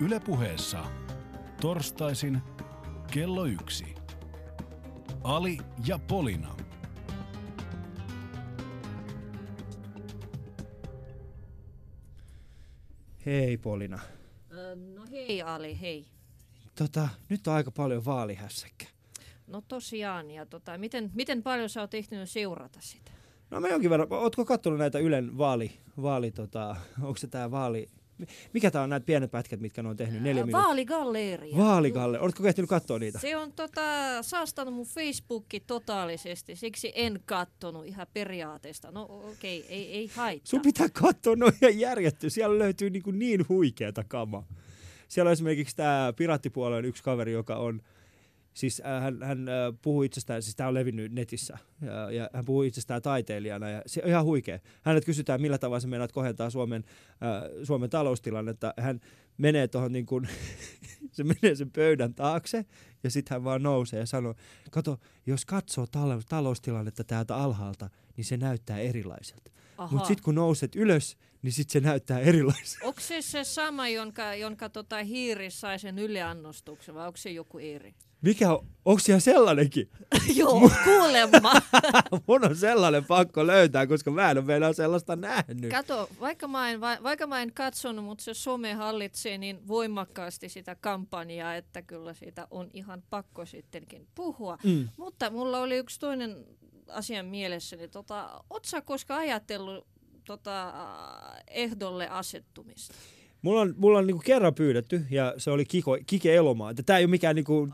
Ylepuheessa torstaisin kello yksi. Ali ja Polina. Hei Polina. No hei Ali, hei. Tota, nyt on aika paljon vaalihässäkkä. No tosiaan, ja tota, miten, miten paljon sä oot ehtinyt seurata sitä? No mä jonkin verran, ootko kattonut näitä Ylen vaali, vaali tota, onko se tää vaali, mikä tää on näitä pienet pätkät, mitkä ne on tehnyt, neljä minuuttia? Vaaligalleria. Vaalikalle, ootko ehtinyt katsoa niitä? Se on tota, saastanut mun Facebookki totaalisesti, siksi en kattonut ihan periaatteesta. No okei, okay, ei, ei haittaa. Sun pitää katsoa, ihan järjetty. Siellä löytyy niin, kuin niin huikeata kamaa. Siellä on esimerkiksi tämä Piraattipuolueen yksi kaveri, joka on, siis äh, hän, hän äh, puhuu itsestään, siis tämä on levinnyt netissä, ja, ja hän puhuu itsestään taiteilijana, ja se on ihan huikea. Hänet kysytään, millä tavalla se meinaat kohentaa Suomen, äh, Suomen taloustilannetta. Hän menee tuohon niin kuin, se menee sen pöydän taakse, ja sitten hän vaan nousee ja sanoo, kato, jos katsoo tal- taloustilannetta täältä alhaalta, niin se näyttää erilaiselta. Mutta sitten kun nouset ylös, niin sitten se näyttää erilaiselta. Onko se se sama, jonka, jonka tota hiiri sai sen yleannostuksen, vai onko se joku eri? Mikä on, onko siellä sellainenkin? Joo, kuulemma. Mun on sellainen pakko löytää, koska mä en ole vielä sellaista nähnyt. Kato, vaikka mä, en, va- vaikka mä en katsonut, mutta se some hallitsee niin voimakkaasti sitä kampanjaa, että kyllä siitä on ihan pakko sittenkin puhua. Mm. Mutta mulla oli yksi toinen asia mielessäni. Tota, oot sä koska ajatellut tota, ehdolle asettumista? Mulla on, mulla on niinku kerran pyydetty, ja se oli Kiko, Kike Elomaa. Tää ei ole mikään niinku...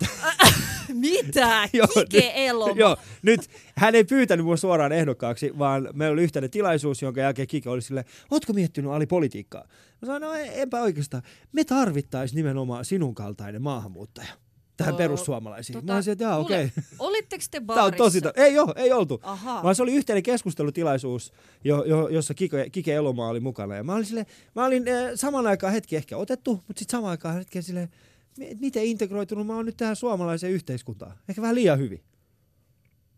Mitä? Joo, Kike Eloma? Joo, nyt hän ei pyytänyt mua suoraan ehdokkaaksi, vaan meillä oli yhteinen tilaisuus, jonka jälkeen Kike oli silleen, ootko miettinyt Ali politiikkaa? Mä sanoin, no e- enpä oikeastaan. Me tarvittaisiin nimenomaan sinun kaltainen maahanmuuttaja tähän Oo, perussuomalaisiin. tota, Mä olisin, että jaa, okei. Olitteko te Tämä baarissa? on tosi... To- ei ole, ei oltu. Aha. Vaan se oli yhteinen keskustelutilaisuus, jo, jo, jossa Kike, Kike Elomaa oli mukana. Ja mä olin, sille, mä olin äh, saman aikaan hetki ehkä otettu, mutta sitten samaan aikaan hetki silleen, mi- miten integroitunut mä oon nyt tähän suomalaiseen yhteiskuntaan. Ehkä vähän liian hyvin.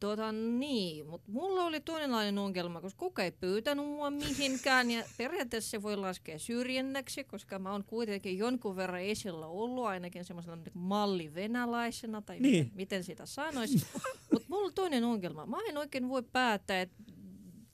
Tota niin, mutta mulla oli toinenlainen ongelma, koska kuka ei pyytänyt mua mihinkään ja periaatteessa se voi laskea syrjinnäksi, koska mä oon kuitenkin jonkun verran esillä ollut ainakin semmoisena niin malli venäläisenä tai Niin. miten, miten sitä sanoisi. mutta mulla on toinen ongelma. Mä en oikein voi päättää, että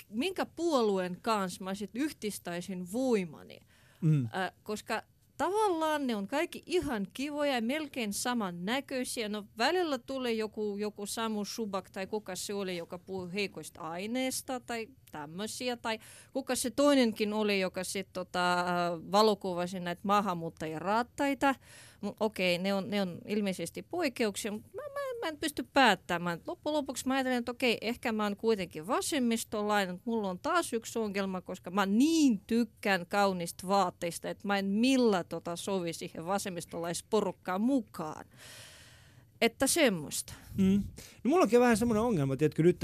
minkä puolueen kanssa mä sit yhdistäisin voimani. Mm. Äh, koska tavallaan ne on kaikki ihan kivoja ja melkein samannäköisiä. No välillä tulee joku, joku Samu Subak tai kuka se oli, joka puhui heikoista aineista tai tämmöisiä. Tai kuka se toinenkin oli, joka sitten tota, äh, valokuvasi näitä maahanmuuttajien raattaita. Okei, ne on, ne on ilmeisesti poikkeuksia, mutta mä, mä, mä en pysty päättämään. Loppujen lopuksi mä ajattelen, että okei, ehkä mä oon kuitenkin vasemmistolainen, mutta mulla on taas yksi ongelma, koska mä niin tykkään kaunista vaatteista, että mä en millä tota sovi siihen vasemmistolaisporukkaan mukaan. Että semmoista. Mm. No mulla onkin vähän semmoinen ongelma, että nyt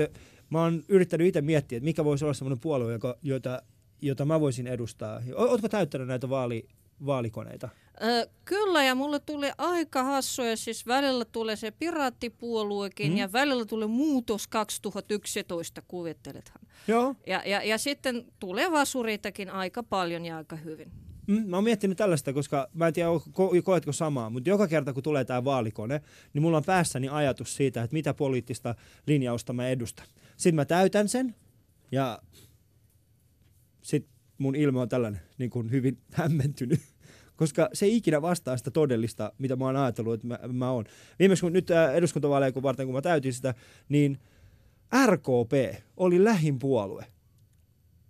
mä oon yrittänyt itse miettiä, että mikä voisi olla semmoinen puolue, joka, jota, jota mä voisin edustaa. O- Ootko täyttänyt näitä vaali, vaalikoneita? Ö, kyllä, ja mulle tulee aika hassuja. Siis välillä tulee se piraattipuoluekin mm. ja välillä tulee muutos 2011, kuvittelethan. Joo. Ja, ja, ja sitten tulee vasuriitakin aika paljon ja aika hyvin. Mm, mä oon miettinyt tällaista, koska mä en tiedä, ko- koetko samaa, mutta joka kerta kun tulee tämä vaalikone, niin mulla on päässäni ajatus siitä, että mitä poliittista linjausta mä edustan. Sitten mä täytän sen ja sitten mun ilme on tällainen niin kuin hyvin hämmentynyt, koska se ei ikinä vastaa sitä todellista, mitä mä oon ajatellut, että mä, mä oon. Viimeksi kun nyt äh, eduskuntavaaleja kun varten, kun mä täytin sitä, niin RKP oli lähin puolue.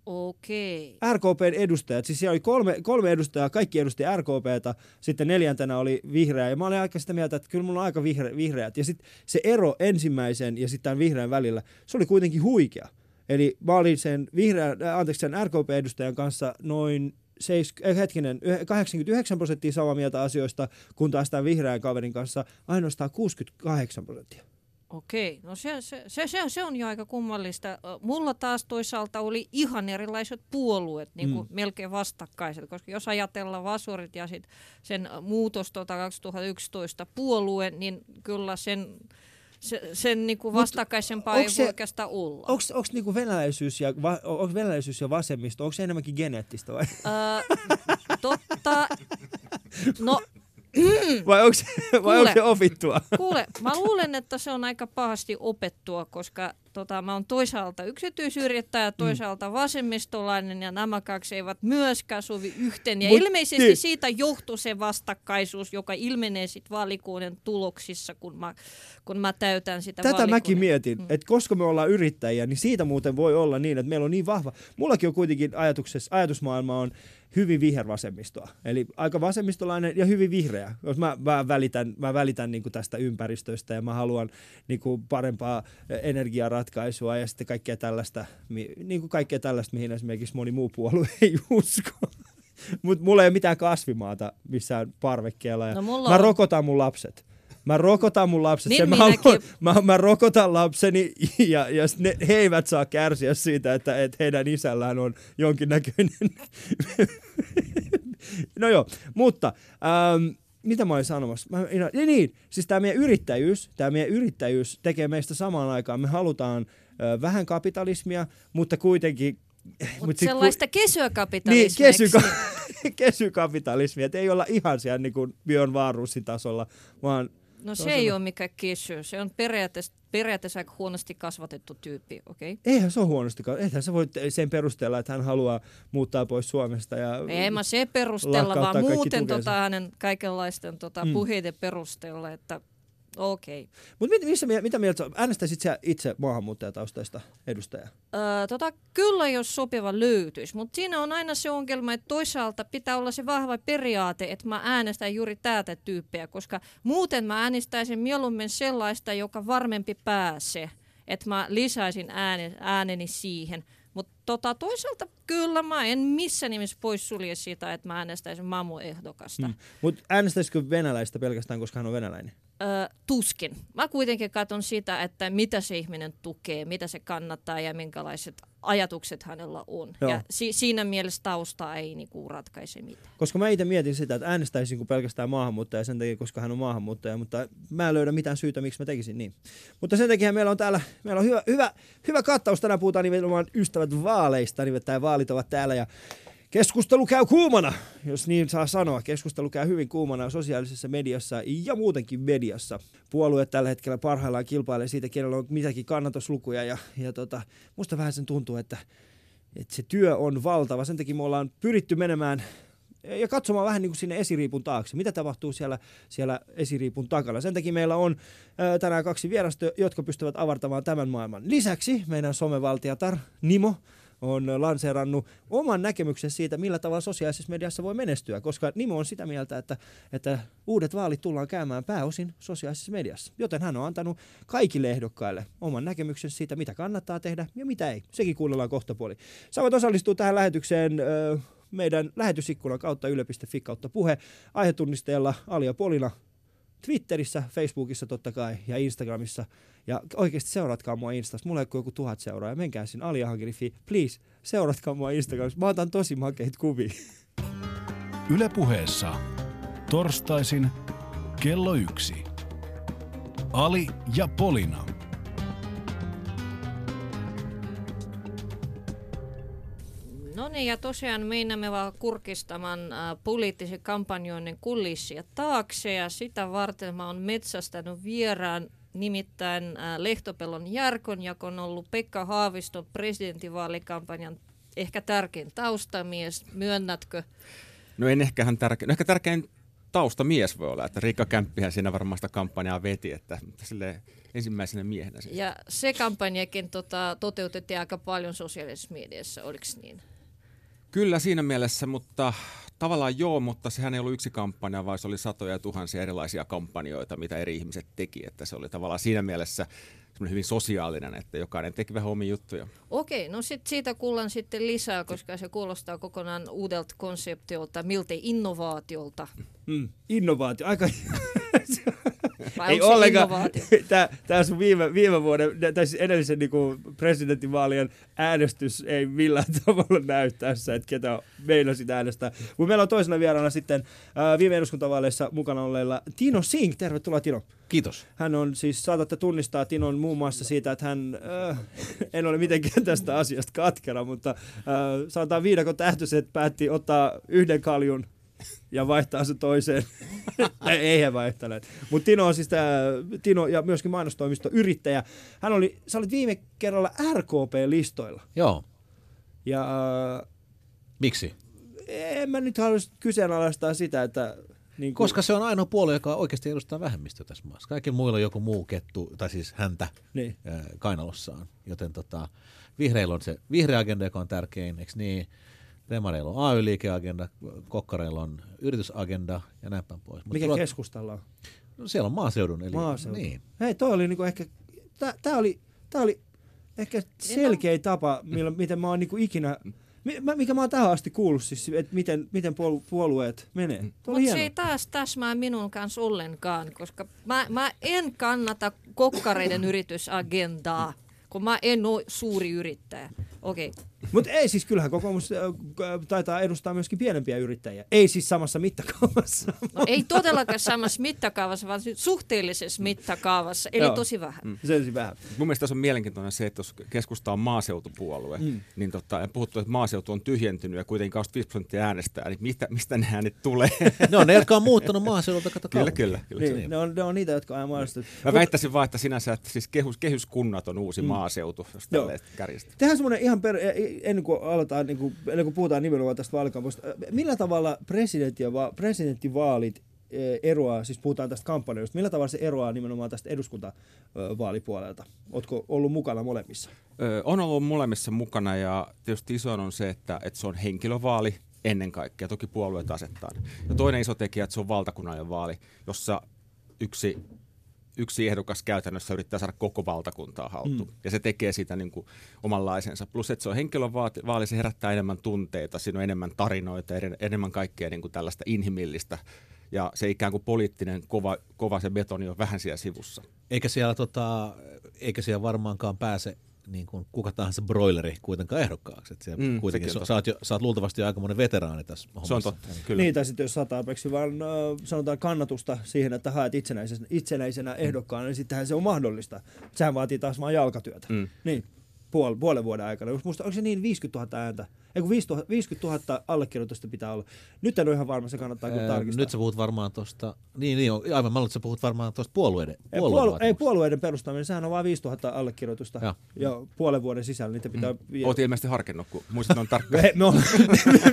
Okei. RKPn edustajat, siis siellä oli kolme, kolme edustajaa, kaikki edusti RKPtä, sitten neljäntenä oli vihreä, ja mä olin aika sitä mieltä, että kyllä mulla on aika vihre, vihreät, ja sitten se ero ensimmäisen ja sitten tämän vihreän välillä, se oli kuitenkin huikea. Eli mä olin sen, vihreän, äh, anteeksi, sen RKP-edustajan kanssa noin seis, äh, hetkinen, yh- 89 prosenttia samaa mieltä asioista, kun taas tämän vihreän kaverin kanssa ainoastaan 68 prosenttia. Okei, no se, se, se, se, se on jo aika kummallista. Mulla taas toisaalta oli ihan erilaiset puolueet, niin kuin Mm. melkein vastakkaiset, koska jos ajatellaan Vasurit ja sit sen muutos tota 2011 puolue, niin kyllä sen, se, sen niin kuin Mut vastakkaisempaa ei se- oikeastaan olla. Onko niinku venäläisyys, ja, va, onks venäläisyys ja vasemmisto, onko se enemmänkin geneettistä vai? Ö, totta, no vai onko se, vai onko se opittua? Kuule, mä luulen, että se on aika pahasti opettua, koska tota, mä oon toisaalta yksityisyrittäjä ja toisaalta mm. vasemmistolainen ja nämä kaksi eivät myöskään sovi yhteen. Ja Mut ilmeisesti niin. siitä johtuu se vastakkaisuus, joka ilmenee sitten valikuuden tuloksissa, kun mä, kun mä täytän sitä Tätä valikuuden. mäkin mietin, Mm. mm. että koska me ollaan yrittäjiä, niin siitä muuten voi olla niin, että meillä on niin vahva. Mullakin on kuitenkin ajatuksessa, ajatusmaailma on hyvin vihervasemmistoa. Eli aika vasemmistolainen ja hyvin vihreä. Jos mä, mä välitän, mä välitän niin tästä ympäristöstä ja mä haluan niin parempaa energiaratkaisua ja sitten kaikkea tällaista, niin kuin kaikkea tällaista, mihin esimerkiksi moni muu puolue ei usko. Mutta mulla ei ole mitään kasvimaata missään parvekkeella. Ja No mulla mä on. rokotan mun lapset. Mä rokotan mun lapset. Niin Sen mä, haluan, mä, mä rokotan lapseni ja, ja ne, he eivät saa kärsiä siitä, että, että heidän isällään on jonkinnäköinen... no joo, mutta ähm, mitä mä olin sanomassa? Mä, niin, niin, siis tämä meidän yrittäjyys, tämä meidän yrittäjyys tekee meistä samaan aikaan. Me halutaan ö, vähän kapitalismia, mutta kuitenkin... Mutta mut sit ku- sellaista niin, kesyökapitalismia. kesyka- kesykapitalismia, että ei olla ihan siellä niin kuin Björn Wahlroosin tasolla, vaan No Se se ei ole mikään kesy. Se on periaatteessa, periaatteessa aika huonosti kasvatettu tyyppi, okei? Okay? eihän se ole huonosti. Eihän se voi sen perusteella, että hän haluaa muuttaa pois Suomesta. Ja Ei mä se perusteella, vaan muuten tukensa. tota, hänen kaikenlaisten tota, Mm. puheiden perusteella, että okei. Okay. Mutta mit, missä, mitä mieltä äänestäisit sä itse maahanmuuttajataustaista edustajaa? Öö, tota, kyllä jos sopiva löytyisi, mutta siinä on aina se ongelma, että toisaalta pitää olla se vahva periaate, että mä äänestän juuri tätä tyyppiä, koska muuten mä äänestäisin mieluummin sellaista, joka varmempi pääsee, että mä lisäisin ääne, ääneni siihen. Mutta tota, toisaalta kyllä mä en missä nimessä poissulje sitä, että mä äänestäisin Mamu-ehdokasta. Mm. Mutta äänestäisikö venäläistä pelkästään, koska hän on venäläinen? Ö, tuskin. Mä kuitenkin katson sitä, että mitä se ihminen tukee, mitä se kannattaa ja minkälaiset ajatukset hänellä on. Joo. Ja si- siinä mielessä tausta ei niinku ratkaise mitään. Koska mä itse mietin sitä, että äänestäisinkö pelkästään maahanmuuttaja sen takia, koska hän on maahanmuuttaja, mutta mä en löydä mitään syytä, miksi mä tekisin niin. Mutta sen takia meillä on täällä meillä on hyvä, hyvä, hyvä kattaus. Tänään puhutaan nimenomaan ystävät vaaleista, nimittäin vaalit ovat täällä ja Keskustelu käy kuumana, jos niin saa sanoa. Keskustelu käy hyvin kuumana sosiaalisessa mediassa ja muutenkin mediassa. Puolueet tällä hetkellä parhaillaan kilpailee siitä, kenellä on mitäkin kannatuslukuja. Ja, ja tota, musta vähän sen tuntuu, että, että se työ on valtava. Sen takia me ollaan pyritty menemään ja katsomaan vähän niin kuin sinne esiriipun taakse. Mitä tapahtuu siellä, siellä esiriipun takana. Sen takia meillä on ää, tänään kaksi vierasta, jotka pystyvät avartamaan tämän maailman. Lisäksi meidän somevaltiatar Nimo on lanseerannut oman näkemyksen siitä, millä tavalla sosiaalisessa mediassa voi menestyä, koska Nimo on sitä mieltä, että, että uudet vaalit tullaan käymään pääosin sosiaalisessa mediassa. Joten hän on antanut kaikille ehdokkaille oman näkemyksen siitä, mitä kannattaa tehdä ja mitä ei. Sekin kuunnellaan kohta puoli. Saavat osallistua tähän lähetykseen meidän lähetysikkunan kautta yle.fi kautta puhe aihetunnisteella Alia Polina Twitterissä, Facebookissa totta kai ja Instagramissa. Ja oikeasti seuratkaa mua Instassa. Mulla ei ole joku tuhat seuraajaa. Menkää sinne aliahankirifi. Please, seuratkaa mua Instagramissa. Mä otan tosi makeita kuvia. Yle puheessa. Torstaisin kello yksi. Ali ja Polina. No niin, ja tosiaan meinaamme vaan kurkistamaan äh, poliittisen kampanjoinnin kulissia taakse, ja sitä varten mä oon metsästänyt vieraan nimittäin äh, Lehtopellon Jarkon, joka on ollut Pekka Haaviston presidentinvaalikampanjan ehkä tärkein taustamies. Myönnätkö? No en ehkä hän tärkein, no ehkä tärkein taustamies voi olla, että Riikka Kämppihän siinä varmaan sitä kampanjaa veti, että sille ensimmäisenä miehenä siis. Ja se kampanjakin tota, toteutettiin aika paljon sosiaalisessa mediassa, oliko niin? Kyllä siinä mielessä, mutta tavallaan joo, mutta sehän ei ollut yksi kampanja, vaan se oli satoja ja tuhansia erilaisia kampanjoita, mitä eri ihmiset teki, että se oli tavallaan siinä mielessä hyvin sosiaalinen, että jokainen teki vähän omia juttuja. Okei, no sit siitä kuullaan sitten lisää, koska se kuulostaa kokonaan uudelta konseptiolta, miltei innovaatiolta. Mm. Innovaatio. Aika... Vai ei ollenkaan. innovaatio? Tämä, tämä sun viime, viime vuoden, tai siis edellisen niin kuin presidentinvaalien äänestys ei millään tavalla näy tässä, että ketä meinasit äänestää. Mutta meillä on toisena vieraana sitten ää, viime eduskuntavaaleissa mukana olleilla Tino Singh. Tervetuloa Tino. Kiitos. Hän on siis, saatatte tunnistaa Tinon muun muassa siitä, että hän, äh, en ole mitenkään tästä asiasta katkera, mutta äh, sanotaan viidakon tähtöiset päätti ottaa yhden kaljun ja vaihtaa se toiseen. ei, eihän vaihtele. Mutta Tino on siis tää, Tino ja myöskin mainostoimisto yrittäjä. Hän oli, sä olit viime kerralla RKP-listoilla. Joo. Ja äh, Miksi? en mä nyt haluaisi kyseenalaistaa sitä, että... Niin kuin, Koska se on ainoa puolue, joka oikeasti edustaa vähemmistöä tässä maassa. Kaikilla muilla on joku muu kettu, tai siis häntä Niin. ää, kainalossaan. Joten tota, vihreillä on se vihreä agenda, joka on tärkein, eikö niin? Demareilla on AY-liikeagenda, kokkareilla on yritysagenda ja näin päin pois. Mut Mikä tuot- keskustalla on? no, siellä on maaseudun. Eli, Maaseutu. Niin. Hei, toi oli niinku ehkä... Tää, tää, oli, tää oli ehkä selkeä tapa, millä, miten mä oon niinku ikinä... Mikä mä oon tähän asti kuullut, siis, että miten, miten puol- puolueet menee. Mutta se ei taas täsmää minun kanssa ollenkaan, koska mä, mä en kannata kokkareiden yritysagendaa, kun mä en ole suuri yrittäjä. Okei, okay. Mutta ei siis, kyllähän kokoomus taitaa edustaa myöskin pienempiä yrittäjiä. Ei siis samassa mittakaavassa. no ei todellakaan samassa mittakaavassa, vaan suhteellisessa mittakaavassa, eli Joo. tosi vähän. Mm. Se olisi vähän. Mun mielestä tässä on mielenkiintoinen se, että jos keskusta on maaseutupuolue, mm. niin tota, ja puhuttu, että maaseutu on tyhjentynyt ja kuitenkin 25 prosenttia äänestää, niin mistä, mistä ne äänet tulee? Ne on ne, jotka on muuttanut maaseudulta, kato kyllä, kyllä. kyllä. Niin, ne, on, ne on niitä, jotka aina muodostuu. Mä väittäisin vaan, että sinänsä, että siis kehus, kehyskunnat on uusi mm. maaseutu, jos tälleen kärjistä. Tehdään semmoinen ihan per, ennen kuin aletaan, niin kuin, ennen kuin puhutaan nimenomaan tästä vaalikampoista. Millä tavalla presidentti va, presidenttivaalit eh, eroaa, siis puhutaan tästä kampanjoista, millä tavalla se eroaa nimenomaan tästä eduskuntavaalipuolelta? Oletko ollut mukana molemmissa? On ollut molemmissa mukana ja tietysti isoin on se, että, että se on henkilövaali ennen kaikkea, toki puolueet asettaa. Ja toinen iso tekijä, että se on valtakunnallinen vaali, jossa yksi, yksi ehdokas käytännössä yrittää saada koko valtakuntaa haltuun. Mm. Ja se tekee siitä niin kuin omanlaisensa. Plus, että se on henkilövaali, se herättää enemmän tunteita, siinä on enemmän tarinoita, enemmän kaikkea niin kuin tällaista inhimillistä. Ja se ikään kuin poliittinen kova, kova se betoni on vähän siellä sivussa. Eikä siellä, tota, eikä siellä varmaankaan pääse niin kuin kuka tahansa broileri kuitenkaan ehdokkaaksi. Et siellä Mm, mm, kuitenkin sä, sä, oot jo, sä oot luultavasti jo aikamoinen veteraani tässä Se on hommassa. totta, kyllä. Niin, tai sitten jos saa tarpeeksi vaan sanotaan kannatusta siihen, että haet itsenäisenä, itsenäisenä ehdokkaana, niin sittenhän se on mahdollista. Sehän vaatii taas vaan jalkatyötä. Mm. Niin, puol, puolen vuoden aikana. Jos Musta, onko se niin 50 000 ääntä? Ei kun 50 50 000 allekirjoitusta pitää olla. Nyt en ole ihan varma, se kannattaa kyllä Ää, tarkistaa. Nyt sä puhut varmaan tuosta, niin, niin on, aivan, mä luulen, että sä puhut varmaan tuosta puolueiden, ei, puolu- ei puolueiden perustaminen, sehän on vain 5000 allekirjoitusta. Joo. Ja puolen vuoden sisällä niitä pitää... vie- Oot ilmeisesti harkinnut, kun muistat, on tarkka. Me, me, ollaan-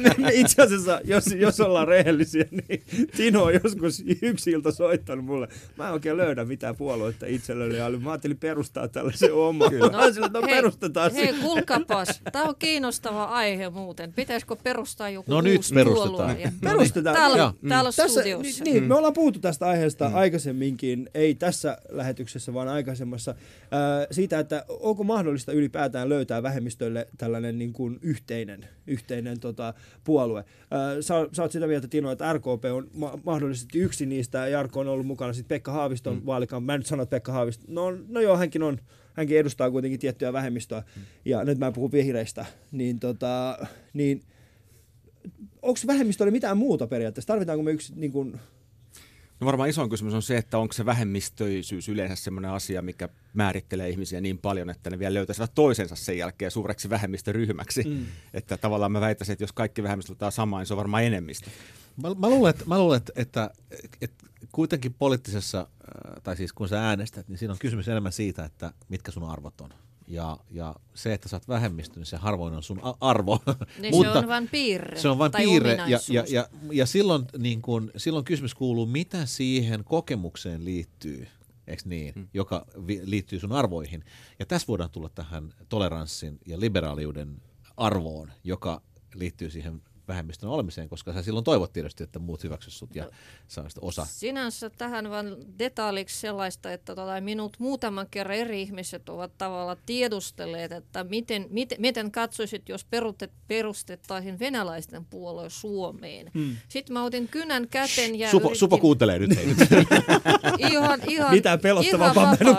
me, me, itse asiassa, jos, jos ollaan rehellisiä, niin Tino on joskus yksi ilta soittanut mulle. Mä en oikein löydä mitään puoluetta itselleni. Ja mä ajattelin perustaa tällaisen oman. Kyllä. Että no, perustetaan hei, kuulkapas, tämä on kiinnostava aihe muuten. Pitäisikö perustaa joku No nyt uusi perustetaan. puolue? Ja- Perustetaan. Täällä, Joo. täällä Tässä, studiossa. niin, me ollaan puhuttu tästä aiheesta mm. aikaisemminkin, ei tässä lähetyksessä, vaan aikaisemmassa, ää, siitä, että onko mahdollista ylipäätään löytää vähemmistölle tällainen niin kuin yhteinen, yhteinen tota, puolue. Ää, sä, sä oot sitä mieltä, Tino, että RKP on ma- mahdollisesti yksi niistä, ja Jarkko on ollut mukana sitten Pekka Haaviston mm. vaalikaan. Mä en nyt sano, että Pekka Haavisto, no, no joo, hänkin on, hänkin edustaa kuitenkin tiettyä vähemmistöä, mm. ja nyt mä en puhu vihreistä, niin, tota, niin onko vähemmistölle mitään muuta periaatteessa? Tarvitaanko me yksi niin kuin, No varmaan isoin kysymys on se, että onko se vähemmistöisyys yleensä sellainen asia, mikä määrittelee ihmisiä niin paljon, että ne vielä löytäisivät toisensa sen jälkeen suureksi vähemmistöryhmäksi. Mm. Että tavallaan mä väittäisin, että jos kaikki vähemmistöt otetaan samaan, niin se on varmaan enemmistö. Mä, mä luulen, että, mä luulen että, että, että kuitenkin poliittisessa, äh, tai siis kun sä äänestät, niin siinä on kysymys enemmän siitä, että mitkä sun arvot on. Ja, ja se, että sä oot vähemmistö, niin se harvoin on sun arvo. Niin se on vain piirre. Se on vain piirre. Ja, ja, ja, ja silloin, niin kun, silloin kysymys kuuluu, mitä siihen kokemukseen liittyy, eikö niin, hmm. joka vi- liittyy sun arvoihin. Ja tässä voidaan tulla tähän toleranssin ja liberaaliuden arvoon, joka liittyy siihen vähemmistön olemiseen, koska sä silloin toivot tietysti, että muut hyväksyisivät sut ja saa sitä osa. Sinänsä tähän vain detailiksi sellaista, että tota, minut muutaman kerran eri ihmiset ovat tavallaan tiedustelleet, että miten, miten, miten katsoisit, jos perustet, perustettaisiin venäläisten puolue Suomeen. Hmm. Sitten mä otin kynän käten ja Supo, yritin, Supo kuuntelee nyt. Hei, ihan, ihan, Mitään pelottavampaa ihan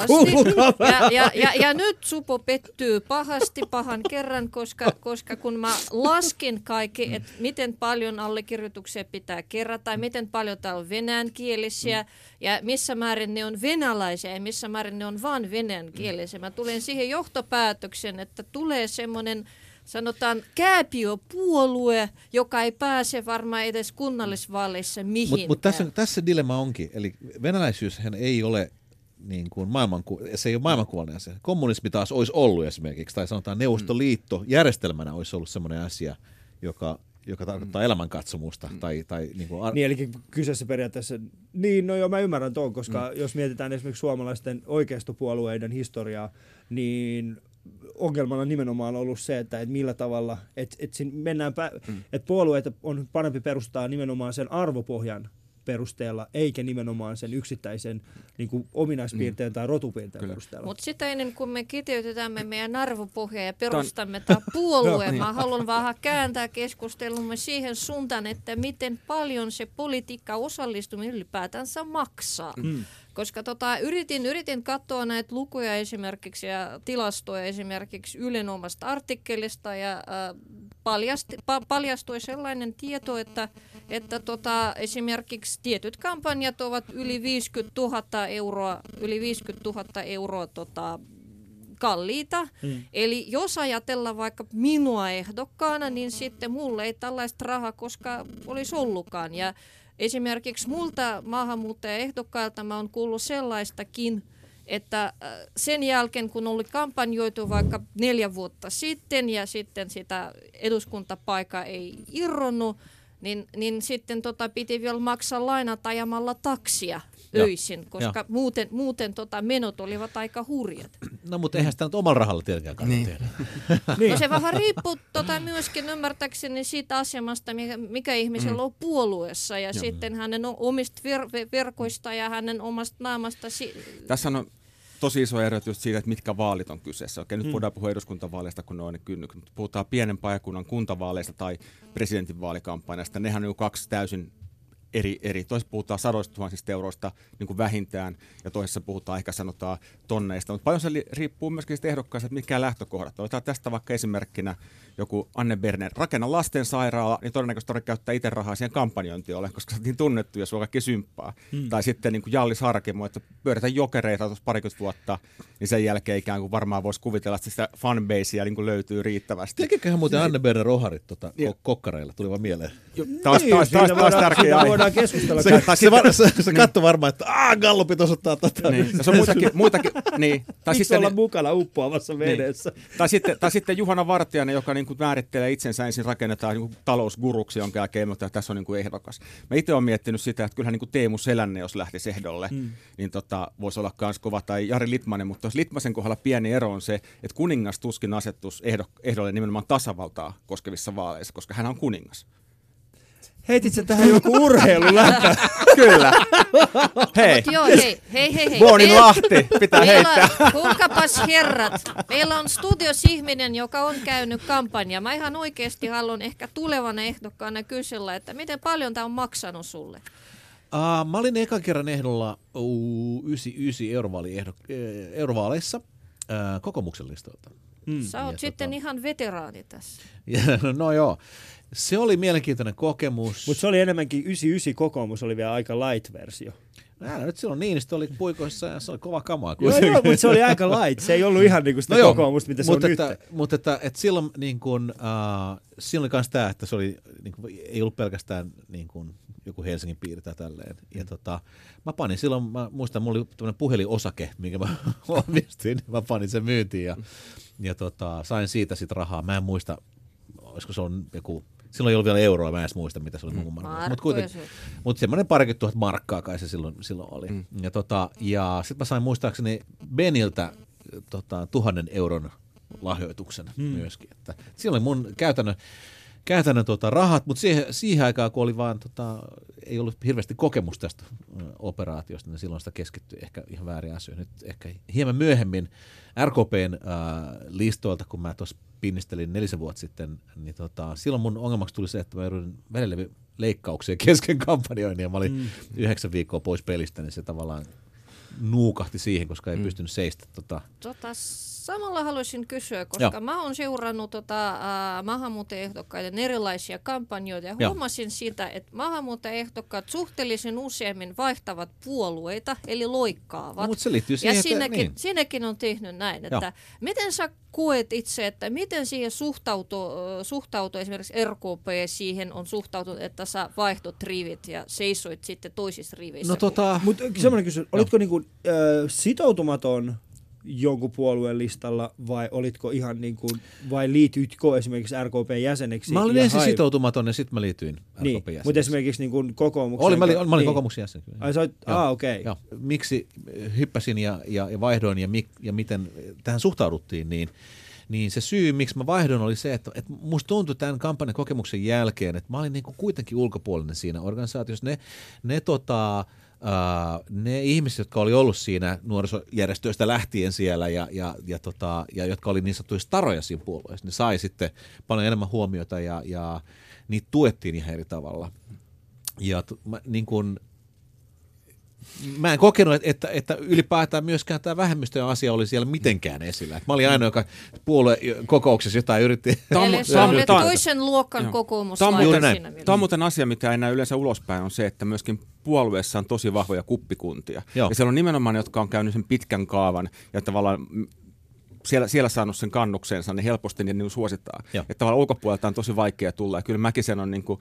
mä en ja, ja, ja, ja nyt Supo pettyy pahasti pahan kerran, koska, koska kun mä laskin kaikki, että miten paljon allekirjoituksia pitää kerätä, miten paljon täällä on venäjänkielisiä, ja missä määrin ne on venäläisiä, ja missä määrin ne on vain venäjänkielisiä. Mä tulen siihen johtopäätöksen, että tulee semmoinen sanotaan kääpiöpuolue, joka ei pääse varmaan edes kunnallisvaaleissa mihinkään. Mutta mut tässä, tässä dilemma onkin. Eli venäläisyyshän ei ole niin kuin maailmanku- se ei ole maailmankuvallinen asia. Kommunismi taas olisi ollut esimerkiksi, tai sanotaan Neuvostoliitto järjestelmänä olisi ollut sellainen asia, joka, joka tarkoittaa elämänkatsomusta. Tai, tai niin kuin ar- Niin, eli kyseessä periaatteessa, niin no joo, mä ymmärrän tuon, koska mm. jos mietitään esimerkiksi suomalaisten oikeistopuolueiden historiaa, niin ongelmana nimenomaan ollut se, että et millä tavalla, että et siinä mennään, pä- mm. että puolueita on parempi perustaa nimenomaan sen arvopohjan perusteella, eikä nimenomaan sen yksittäisen niin kuin ominaispiirteen mm. tai rotupiirteen Kyllä. perusteella. Mutta sitä ennen kuin me kiteytetään me meidän arvopohjaa ja perustamme tämä puolue, mä haluan vähän kääntää keskustelumme siihen suuntaan, että miten paljon se politiikka osallistuminen ylipäätänsä maksaa. Mm. Koska tota, yritin, yritin katsoa näitä lukuja esimerkiksi ja tilastoja esimerkiksi Ylen omasta artikkelista ja äh, paljasti, pa, paljastui sellainen tieto, että, että tota, esimerkiksi tietyt kampanjat ovat yli 50 000 euroa, yli 50 000 euroa tota, kalliita. Mm. Eli jos ajatellaan vaikka minua ehdokkaana, niin sitten mulle ei tällaista rahaa koska olisi ollutkaan. Ja esimerkiksi multa maahanmuuttajaehdokkailta mä oon kuullut sellaistakin, että äh, sen jälkeen kun oli kampanjoitu vaikka neljä vuotta sitten ja sitten sitä eduskuntapaikkaa ei irronnut, niin, niin sitten tota piti vielä maksaa lainat ajamalla taksia. Öisin, koska muuten, muuten tota menot olivat aika hurjat. No mutta eihän sitä nyt omalla rahalla tietenkään kannata Niin. tehdä. niin. No se vähän riippuu tota, myöskin ymmärtääkseni siitä asemasta, mikä, mikä ihmisellä on puolueessa ja sitten hänen omista ver- ver- verkoista ja hänen omasta naamasta. Si- Tässä on tosi iso ero just siitä, että mitkä vaalit on kyseessä. Okei, nyt mm. voidaan puhua eduskuntavaaleista, kun ne on ne kynnykset. Mutta puhutaan pienen pajakunnan kuntavaaleista tai presidentinvaalikampanjasta. Nehän on jo kaksi täysin eri, eri. Toisessa puhutaan sadoista tuhansista euroista niin kuin vähintään, ja toisessa puhutaan ehkä sanotaan tonneista. Mutta paljon se li- riippuu myöskin siitä ehdokkaasta, että mitkä lähtökohdat. Otetaan tästä vaikka esimerkkinä joku Anne Berner. Rakenna lastensairaala, niin todennäköisesti tarvitsee käyttää itse rahaa siihen kampanjointiin ole, koska sä niin tunnettu ja sua kaikki symppaa. Hmm. Tai sitten niin kuin Jallis Harkimo, että pyörätä jokereita tuossa parikymmentä vuotta, niin sen jälkeen ikään kuin varmaan voisi kuvitella, että sitä fanbasea niin kuin löytyy riittävästi. Tekiköhän muuten Anne Berner Roharit tota, ko- kokkareilla, tuli vaan mieleen. Taas, Niin, taas, siitä taas, taas voidaan- tärkeä aihe. Voidaan keskustella. Se, se, var, se, se katsoi varmaan, että aah, Gallupit osoittaa tätä. Niin. Ja se on muitakin, muitakin niin. Tai Miksi sitten, olla mukana uppoavassa veneessä? tai, sitten, tai sitten Juhana Vartiainen, joka niin kuin määrittelee itsensä ensin rakennetaan niin kuin talousguruksi, jonka jälkeen että tässä on niin kuin ehdokas. Mä itse olen miettinyt sitä, että kyllähän niin kuin Teemu Selänne, jos lähtisi ehdolle, mm. niin tota, voisi olla myös kova, tai Jari Litmanen, mutta jos Litmasen kohdalla pieni ero on se, että kuningas tuskin asettus ehdo, ehdolle nimenomaan tasavaltaa koskevissa vaaleissa, koska hän on kuningas. Heitit sä tähän joku urheiluläppä? Kyllä. Hei, Mut joo, hei, hei, hei. hei. Meillä- Lahti pitää heittää. Meillä, kuulkapas herrat, meillä on studios ihminen, joka on käynyt kampanjaa. Mä ihan oikeasti haluan ehkä tulevana ehdokkaana kysellä, että miten paljon tämä on maksanut sulle? Uh, mä olin ekan kerran ehdolla uh, 99 eh, eurovaaleissa uh, kokoomuksen listalta. Mm. Sä oot Ja sitten tota- ihan veteraani tässä. No joo, se oli mielenkiintoinen kokemus. Mutta se oli enemmänkin 99 kokoomus, oli vielä aika light-versio. Älä nyt silloin Niinistö oli puikoissa ja se oli kova kamaa. Joo, joo, mutta se oli aika light. Se ei ollut ihan niinku sitä no joo, kokoomusta, mitä se mutta on että, nyt. Mutta että, että silloin niin kuin, uh, silloin oli myös tämä, että se oli, niin kuin, ei ollut pelkästään niin kuin, joku Helsingin piiri tai tälleen. Ja tota, mä panin silloin, mä muistan, mulla oli tämmöinen puhelinosake, minkä mä omistin, niin mä panin sen myyntiin ja, ja tota, sain siitä sitten rahaa. Mä en muista, olisiko se on joku, silloin ei ollut vielä euroa, mä en edes muista, mitä se oli mun markkinoilla. Mutta kuitenkin, mutta semmoinen parikymmentä tuhat markkaa kai se silloin, silloin oli. Mm. Ja, tota, ja sitten mä sain muistaakseni Beniltä tota, tuhannen euron lahjoituksen mm. myöskin. Että siinä oli mun käytännön, käytännön tota, rahat, mutta siihen, siihen aikaan, kun oli vaan, tota, ei ollut hirveästi kokemusta tästä operaatiosta, niin silloin sitä keskittyi ehkä ihan väärin asioihin. Nyt ehkä hieman myöhemmin RKPn äh, listoilta, kun mä tuossa pinnistelin nelisen vuotta sitten, niin tota, silloin mun ongelmaksi tuli se, että mä joudun välillä leikkaukseen kesken kampanjoinnin ja mä olin mm. yhdeksän viikkoa pois pelistä, niin se tavallaan nuukahti siihen, koska ei mm. pystynyt seistä tota, Tota, samalla haluaisin kysyä, koska Joo. mä oon seurannut tota, äh, maahanmuuttajaehdokkaiden erilaisia kampanjoita ja Joo. huomasin sitä, että maahanmuuttajaehdokkaat suhteellisen useammin vaihtavat puolueita, eli loikkaavat. No, mutta se liittyy siihen, ja että- siinäkin, niin. siinäkin on tehnyt näin, Joo. että miten sä koet itse, että miten siihen suhtautuu, suhtautuu esimerkiksi RKP siihen on suhtautunut, että sä vaihtot rivit ja seisoit sitten toisissa riveissä. No tota, Mutta semmoinen kysymys, olitko niinku, äh, sitoutumaton jonkun puolueen listalla vai olitko ihan niin kuin, vai liitytkö esimerkiksi RKP jäseneksi? mä olin ensin hai- sitoutumaton ja sitten mä liityin Niin, RKP jäseneksi. mutta esimerkiksi niin kuin kokoomuksen... Olin, mä olin, mä olin niin. kokoomuksen jäsen. Ai sä Joo. ah, okei. Joo. Miksi hyppäsin ja, ja, ja vaihdoin ja, mik, ja miten tähän suhtauduttiin, niin, niin se syy, miksi mä vaihdoin, oli se, että, että musta tuntui tämän kampanjan kokemuksen jälkeen, että mä olin niin kuin kuitenkin ulkopuolinen siinä organisaatiossa. Ne, ne, tota, ne ihmiset, jotka oli ollut siinä nuorisojärjestöistä lähtien siellä ja, ja, ja, tota, ja jotka oli niin sanottuja staroja siinä puolueessa, ne sai sitten paljon enemmän huomiota ja, ja niitä tuettiin ihan eri tavalla. Ja niin kun, mä en kokenut, että, että, ylipäätään myöskään tämä vähemmistöjen asia oli siellä mitenkään esillä. Et mä olin ainoa, joka puoluekokouksessa jotain yritti. Tämä on- Eli se tämä on- oli tämä on- toisen luokan kokoomus Tämä on, muuten, näin. siinä mielessä. tämä on muuten asia, mitä ei näy yleensä ulospäin, on se, että myöskin puolueessa on tosi vahvoja kuppikuntia. Joo. Ja siellä on nimenomaan ne, jotka on käynyt sen pitkän kaavan ja tavallaan siellä, siellä saanut sen kannuksensa, niin helposti niin suositaan. Joo. Että tavallaan ulkopuolelta on tosi vaikea tulla. Ja kyllä mäkin sen on niin kuin,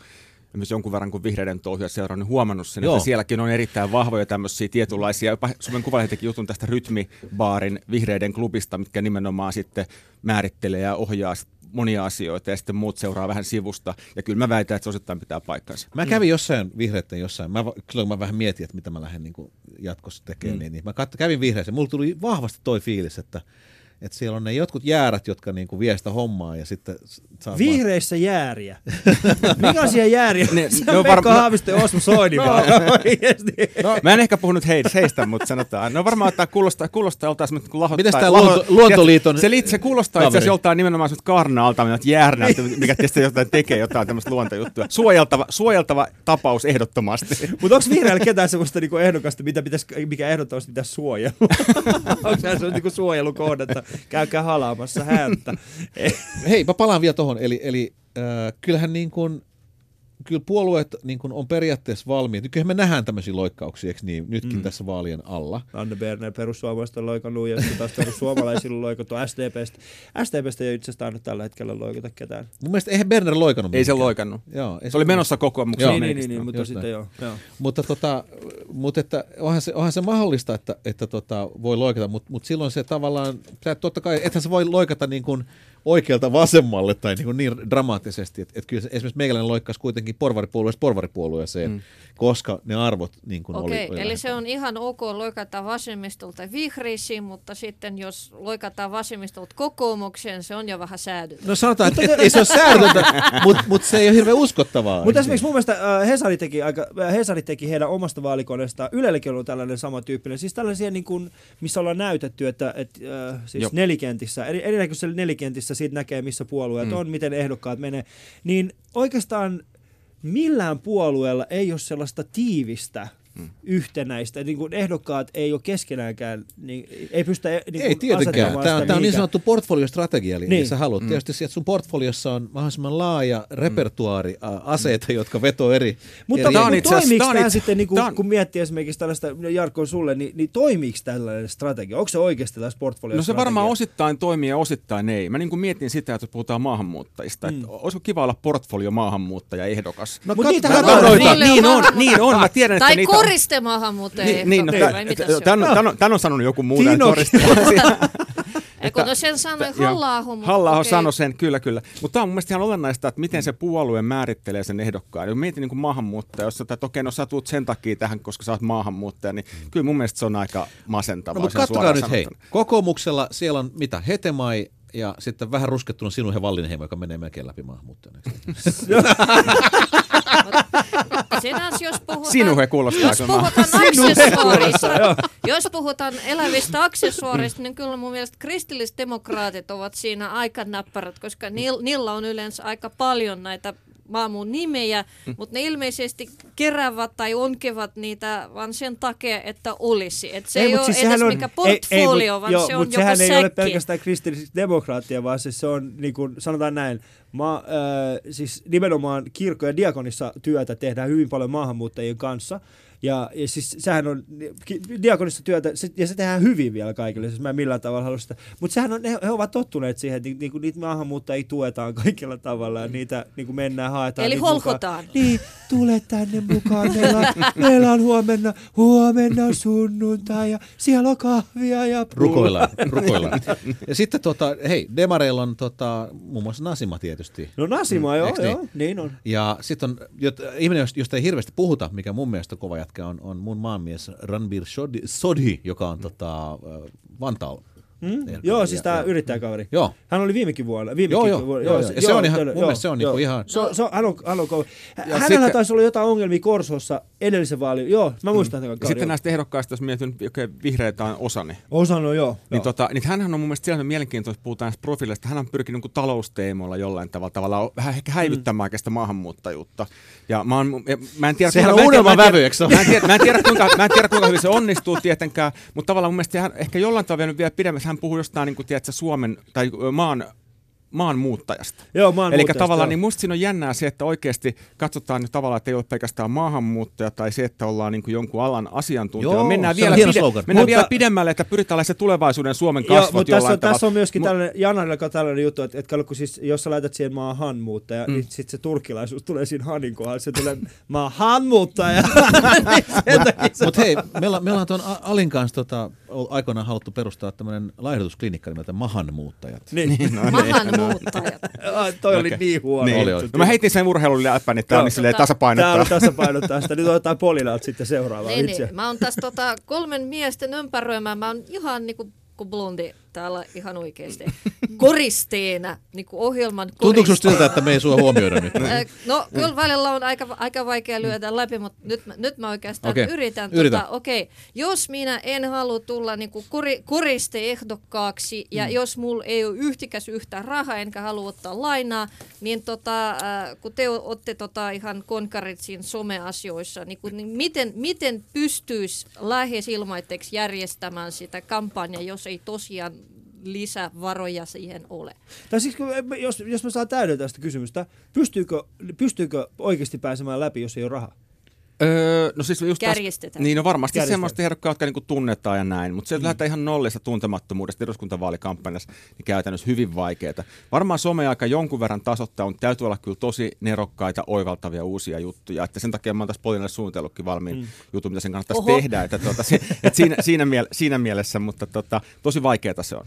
myös jonkun verran kuin vihreiden touhuja seurannut, niin huomannut sen, Joo. että sielläkin on erittäin vahvoja tämmöisiä tietynlaisia, jopa Suomen Kuvalehti teki jutun tästä rytmibaarin vihreiden klubista, mitkä nimenomaan sitten määrittelee ja ohjaa monia asioita ja sitten muut seuraa vähän sivusta. Ja kyllä mä väitän, että se osittain pitää paikkansa. Mä kävin jossain vihreitten jossain, mä, silloin kun mä vähän mietin, että mitä mä lähden niin jatkossa tekemään, mm. niin, niin mä kat, kävin vihreissä. Mulla tuli vahvasti toi fiilis, että, että siellä on ne jotkut jäärät, jotka niin kuin vie sitä hommaa ja sitten saa vaan- Vihreissä jääriä. Millaisia jääriä? Ne- Se on Pekka varma- Haavisto ja Osmo Soini vaan. Oikeesti. No, mä en ehkä puhunut heistä, heistä mutta sanotaan. No varmaan, että kuulostaa, kuulostaa joltain semmoista kuin lahottaa. Mites tää luonto- Luontoliiton Se, liit- se kuulostaa itse asiassa joltain nimenomaan semmoista karnaalta, mitä jäärnältä, mikä tietysti jotain tekee jotain tämmöistä luontojuttua. Suojeltava, suojeltava tapaus ehdottomasti. Mutta onko vihreällä ketään semmoista niinku ehdokasta, mitä pitäis, mikä ehdottomasti pitäisi suojella? onko se niinku suojelukohde, että käykää halaamassa häntä? Hei, mä palaan vielä tuohon. Eli, eli äh, kyllähän niin kuin, kyllä puolueet niin kuin on periaatteessa valmiit. Kyllähän me nähdään tämmöisiä loikkauksia, eikö niin, nytkin mm. tässä vaalien alla. Anne Berner perussuomalaiset on loikannut ja sitten taas perussuomalaisilla on loikattu SDPstä. SDPstä ei itse asiassa tainnut tällä hetkellä loikata ketään. Mun mielestä eihän Berner loikannut Ei se loikannut. Joo, ei Se oli menossa kokoomuksen Joo. Niin, niin, niin, niin, mutta Just sitten joo. joo. Mutta, tota, mutta että onhan, se, onhan se mahdollista, että, että tota, voi loikata, mutta, mutta silloin se tavallaan, totta kai, ethän se voi loikata niin kuin oikealta vasemmalle tai niin, kuin niin dramaattisesti, että, että kyllä se, esimerkiksi meikäläinen loikkasi kuitenkin porvaripuolueesta porvaripuolueeseen, mm. koska ne arvot niin kuin Okei, oli, oli eli se on ihan ok loikata vasemmistolta vihreisiin, mutta sitten jos loikataan vasemmistolta kokoomukseen, se on jo vähän säädyttä. No sanotaan, että et, ei se ole säädöntä, mutta mut se ei ole hirveän uskottavaa. Mutta esimerkiksi mun mielestä äh, Hesari, teki aika, äh, Hesari teki heidän omasta vaalikoneestaan, Ylelläkin on tällainen samantyyppinen, siis tällaisia, niin kuin, missä ollaan näytetty, että et, äh, siis Joo. nelikentissä, eri, erinäköisessä nelikentissä siitä näkee, missä puolueet Mm. on, miten ehdokkaat menee, niin oikeastaan millään puolueella ei ole sellaista tiivistä Mm. yhtenäistä, niin kuin ehdokkaat ei ole keskenäänkään, niin ei pystytä niin kuin Ei tietenkään. Tämä on, tämä on niin sanottu portfoliostrategia, eli Niin. sä haluat mm. tietysti, että sun portfoliossa on mahdollisimman laaja repertuaari ä, aseita, jotka vetoo eri... Mutta eri Tää on itse asiassa- tämä sitten, niin on- kun miettii esimerkiksi tällaista, Jarkko sulle, niin, niin toimiiko tällainen strategia? Onko se oikeasti tässä portfolio No se varmaan osittain toimii ja osittain ei. Mä niin kuin mietin sitä, että jos puhutaan maahanmuuttajista, että olisiko kiva olla portfolio maahanmuuttaja ehdokas. No Mut kat- kato on noita. Niin on, niin on. Mä tiedän, että niitä on. Koriste maahanmuuttajia. Niin, niin no, ehdokkaita, tä- vai mitä tä- se on? sanonut joku muu. korista- Eikö no sen sanoi halla mutta sanoi sen, kyllä, kyllä. Mutta tämä on mun mielestä ihan olennaista, että miten se puolue määrittelee sen ehdokkaan. Jos mietin niin kuin maahanmuuttaja, jos että okei, no sä tuut sen takia tähän, koska sä oot maahanmuuttaja, niin kyllä mun mielestä se on aika masentavaa. No, mutta katsokaa nyt, hei. sanottuna. Kokoomuksella siellä on mitä? Hetemai ja sitten vähän ruskettuna sinun ja Wallinheimo, joka menee melkein läpi maahanmuuttajana. Sinänsä jos puhutaan... Sinuhe kuulostaa Jos puhutaan aksessuoreista, jos puhutaan elävistä aksessuoreista, niin kyllä mun mielestä kristillisdemokraatit ovat siinä aika näppärät, koska niil, niillä on yleensä aika paljon näitä maamun nimeä, mutta ne ilmeisesti keräävät tai onkevat niitä vaan sen takia, että olisi. Et se ei, ei ole siis edes on- mikä portfolio, mut- vaan joo, se on mut joku sehän ei ole säkki. pelkästään kristillistä demokraattia, vaan siis se on, niin kuin, sanotaan näin, ma, äh, siis nimenomaan kirkko- ja diakonissa työtä tehdään hyvin paljon maahanmuuttajien kanssa. Ja, ja siis sehän on diakonissa työtä, se, ja se tehdään hyvin vielä kaikille, siis mä en millään tavalla halua sitä. Mutta sehän on, he, he ovat tottuneet siihen, että niinku, niitä maahanmuuttajia tuetaan kaikilla tavalla, ja niitä niinku mennään, haetaan. Eli niitä mukaan. Niin, tule tänne mukaan. Meillä on, meillä on huomenna, huomenna sunnuntai ja siellä on kahvia ja pullaa. Rukoillaan, rukoillaan. Ja sitten tota, hei, Demareilla on tota, muun muassa Nasima tietysti. No Nasima, joo, Eiks joo, niin? niin on. Ja sitten on jot, ihminen, jos- josta ei hirveästi puhuta, mikä mun mielestä on kova jätkä, on, on mun maanmies Ranbir Sodhi, joka on tota, Vantaalla. Mm? Joo, siis tämä yrittäjäkaveri. Joo. Hän oli viimekin vuonna. Viime Joo, joo, vuonna, joo, joo. Ja se on ihan- mun mielestä se on niinku joo. ihan- Se on, se on, hän on, hän on. Hänellä sitten- taisi olla jotain ongelmia Korsossa edellisen vaalin. Joo, mä muistan tämän Ja kauden. sitten näistä ehdokkaista, jos mietin, että vihreitä on osa, niin Osannut, joo. Niin, joo. tota, niin hänhän on mun mielestä siellä mielenkiintoista, puhutaan näistä profiileista. Hän on pyrkinyt niin talousteemoilla jollain tavalla, tavalla vähän ehkä häivyttämään mm. maahanmuuttajuutta. Ja mä, oon, ja mä en tiedä, Sehän kuinka- on mä en eikö mä en tiedä, mä en tiedä, kuinka, mä en tiedä, kuinka hyvin se onnistuu tietenkään, mutta tavallaan mun mielestä hän ehkä jollain tavalla vielä pidemmässä. Hän puhuu jostain niin kuin, tiedätkö, Suomen tai maan maanmuuttajasta. Joo, maan Eli tavallaan joo. niin musta siinä on jännää se, että oikeasti katsotaan nyt tavallaan, että ei ole pelkästään maahanmuuttaja tai se, että ollaan niin kuin jonkun alan asiantuntija. Joo, mennään vielä, pide- slogan. mennään Mutta- vielä pidemmälle, että pyritään olemaan se tulevaisuuden Suomen Joo, kasvot mutta tässä on, tässä on myöskin Mu- tällainen, Janarilla on tällainen juttu, että, että kun siis, jos sä laitat siihen maahanmuuttaja, mm. niin sitten se turkkilaisuus tulee siinä Hanin kohdalla, se tulee maahanmuuttaja. Niin Mutta hei, meillä, on- meillä on tuon Alin kanssa tota, aikoinaan haluttu perustaa tämmöinen laihdutusklinikka nimeltä Mahanmuuttajat. niin. Maahanmuuttajat. Ai, toi oli Okei. niin huono. Niin. Oli, oli. No mä heitin sen urheilun läppän, niin tää on niin silleen tasapainottaa. Tää on tasapainottaa sitä. Nyt otetaan Polinalta sitten seuraava Niin, niin. Mä oon tässä tota, kolmen miesten ympäröimä. Mä oon ihan niinku kuin täällä ihan oikeasti. Koristeena, niinku ohjelman Tuntuuko siltä, että me ei sua huomioida nyt? No kyllä välillä on aika, aika vaikea lyödä läpi, mutta nyt, mä- nyt mä oikeastaan okay. yritän. yritä. Tota, okay. Jos minä en halua tulla niinku kori, koristeehdokkaaksi ja mm. jos mulla ei ole yhtikäs yhtä rahaa enkä halua ottaa lainaa, niin tota, äh, kun te olette tota ihan konkarit siinä someasioissa, niin, kun, niin miten, miten pystyisi lähes ilmaiseksi järjestämään sitä kampanjaa, jos ei tosiaan lisävaroja siihen ole? Tai siis, jos, jos mä saan täydentää sitä kysymystä, pystyykö, pystyykö oikeasti pääsemään läpi, jos ei ole rahaa? Öö, no siis just Kärjistetään. Niin no varmasti semmoista ehdokkaat, jotka niinku tunnetaan ja näin, mutta se mm. lähdetään ihan nollista tuntemattomuudesta eduskuntavaalikampanjassa, niin käytännössä hyvin vaikeaa. Varmaan some-aika jonkun verran tasoittaa, mutta täytyy olla kyllä tosi nerokkaita, oivaltavia uusia juttuja, että sen takia mä oon tässä Polinalle suunnitellutkin valmiin mm. jutun, mitä sen kannattaisi Oho. tehdä, että, tuota, se, että siinä, siinä, miele, siinä, mielessä, mutta tota, tosi vaikeaa se on.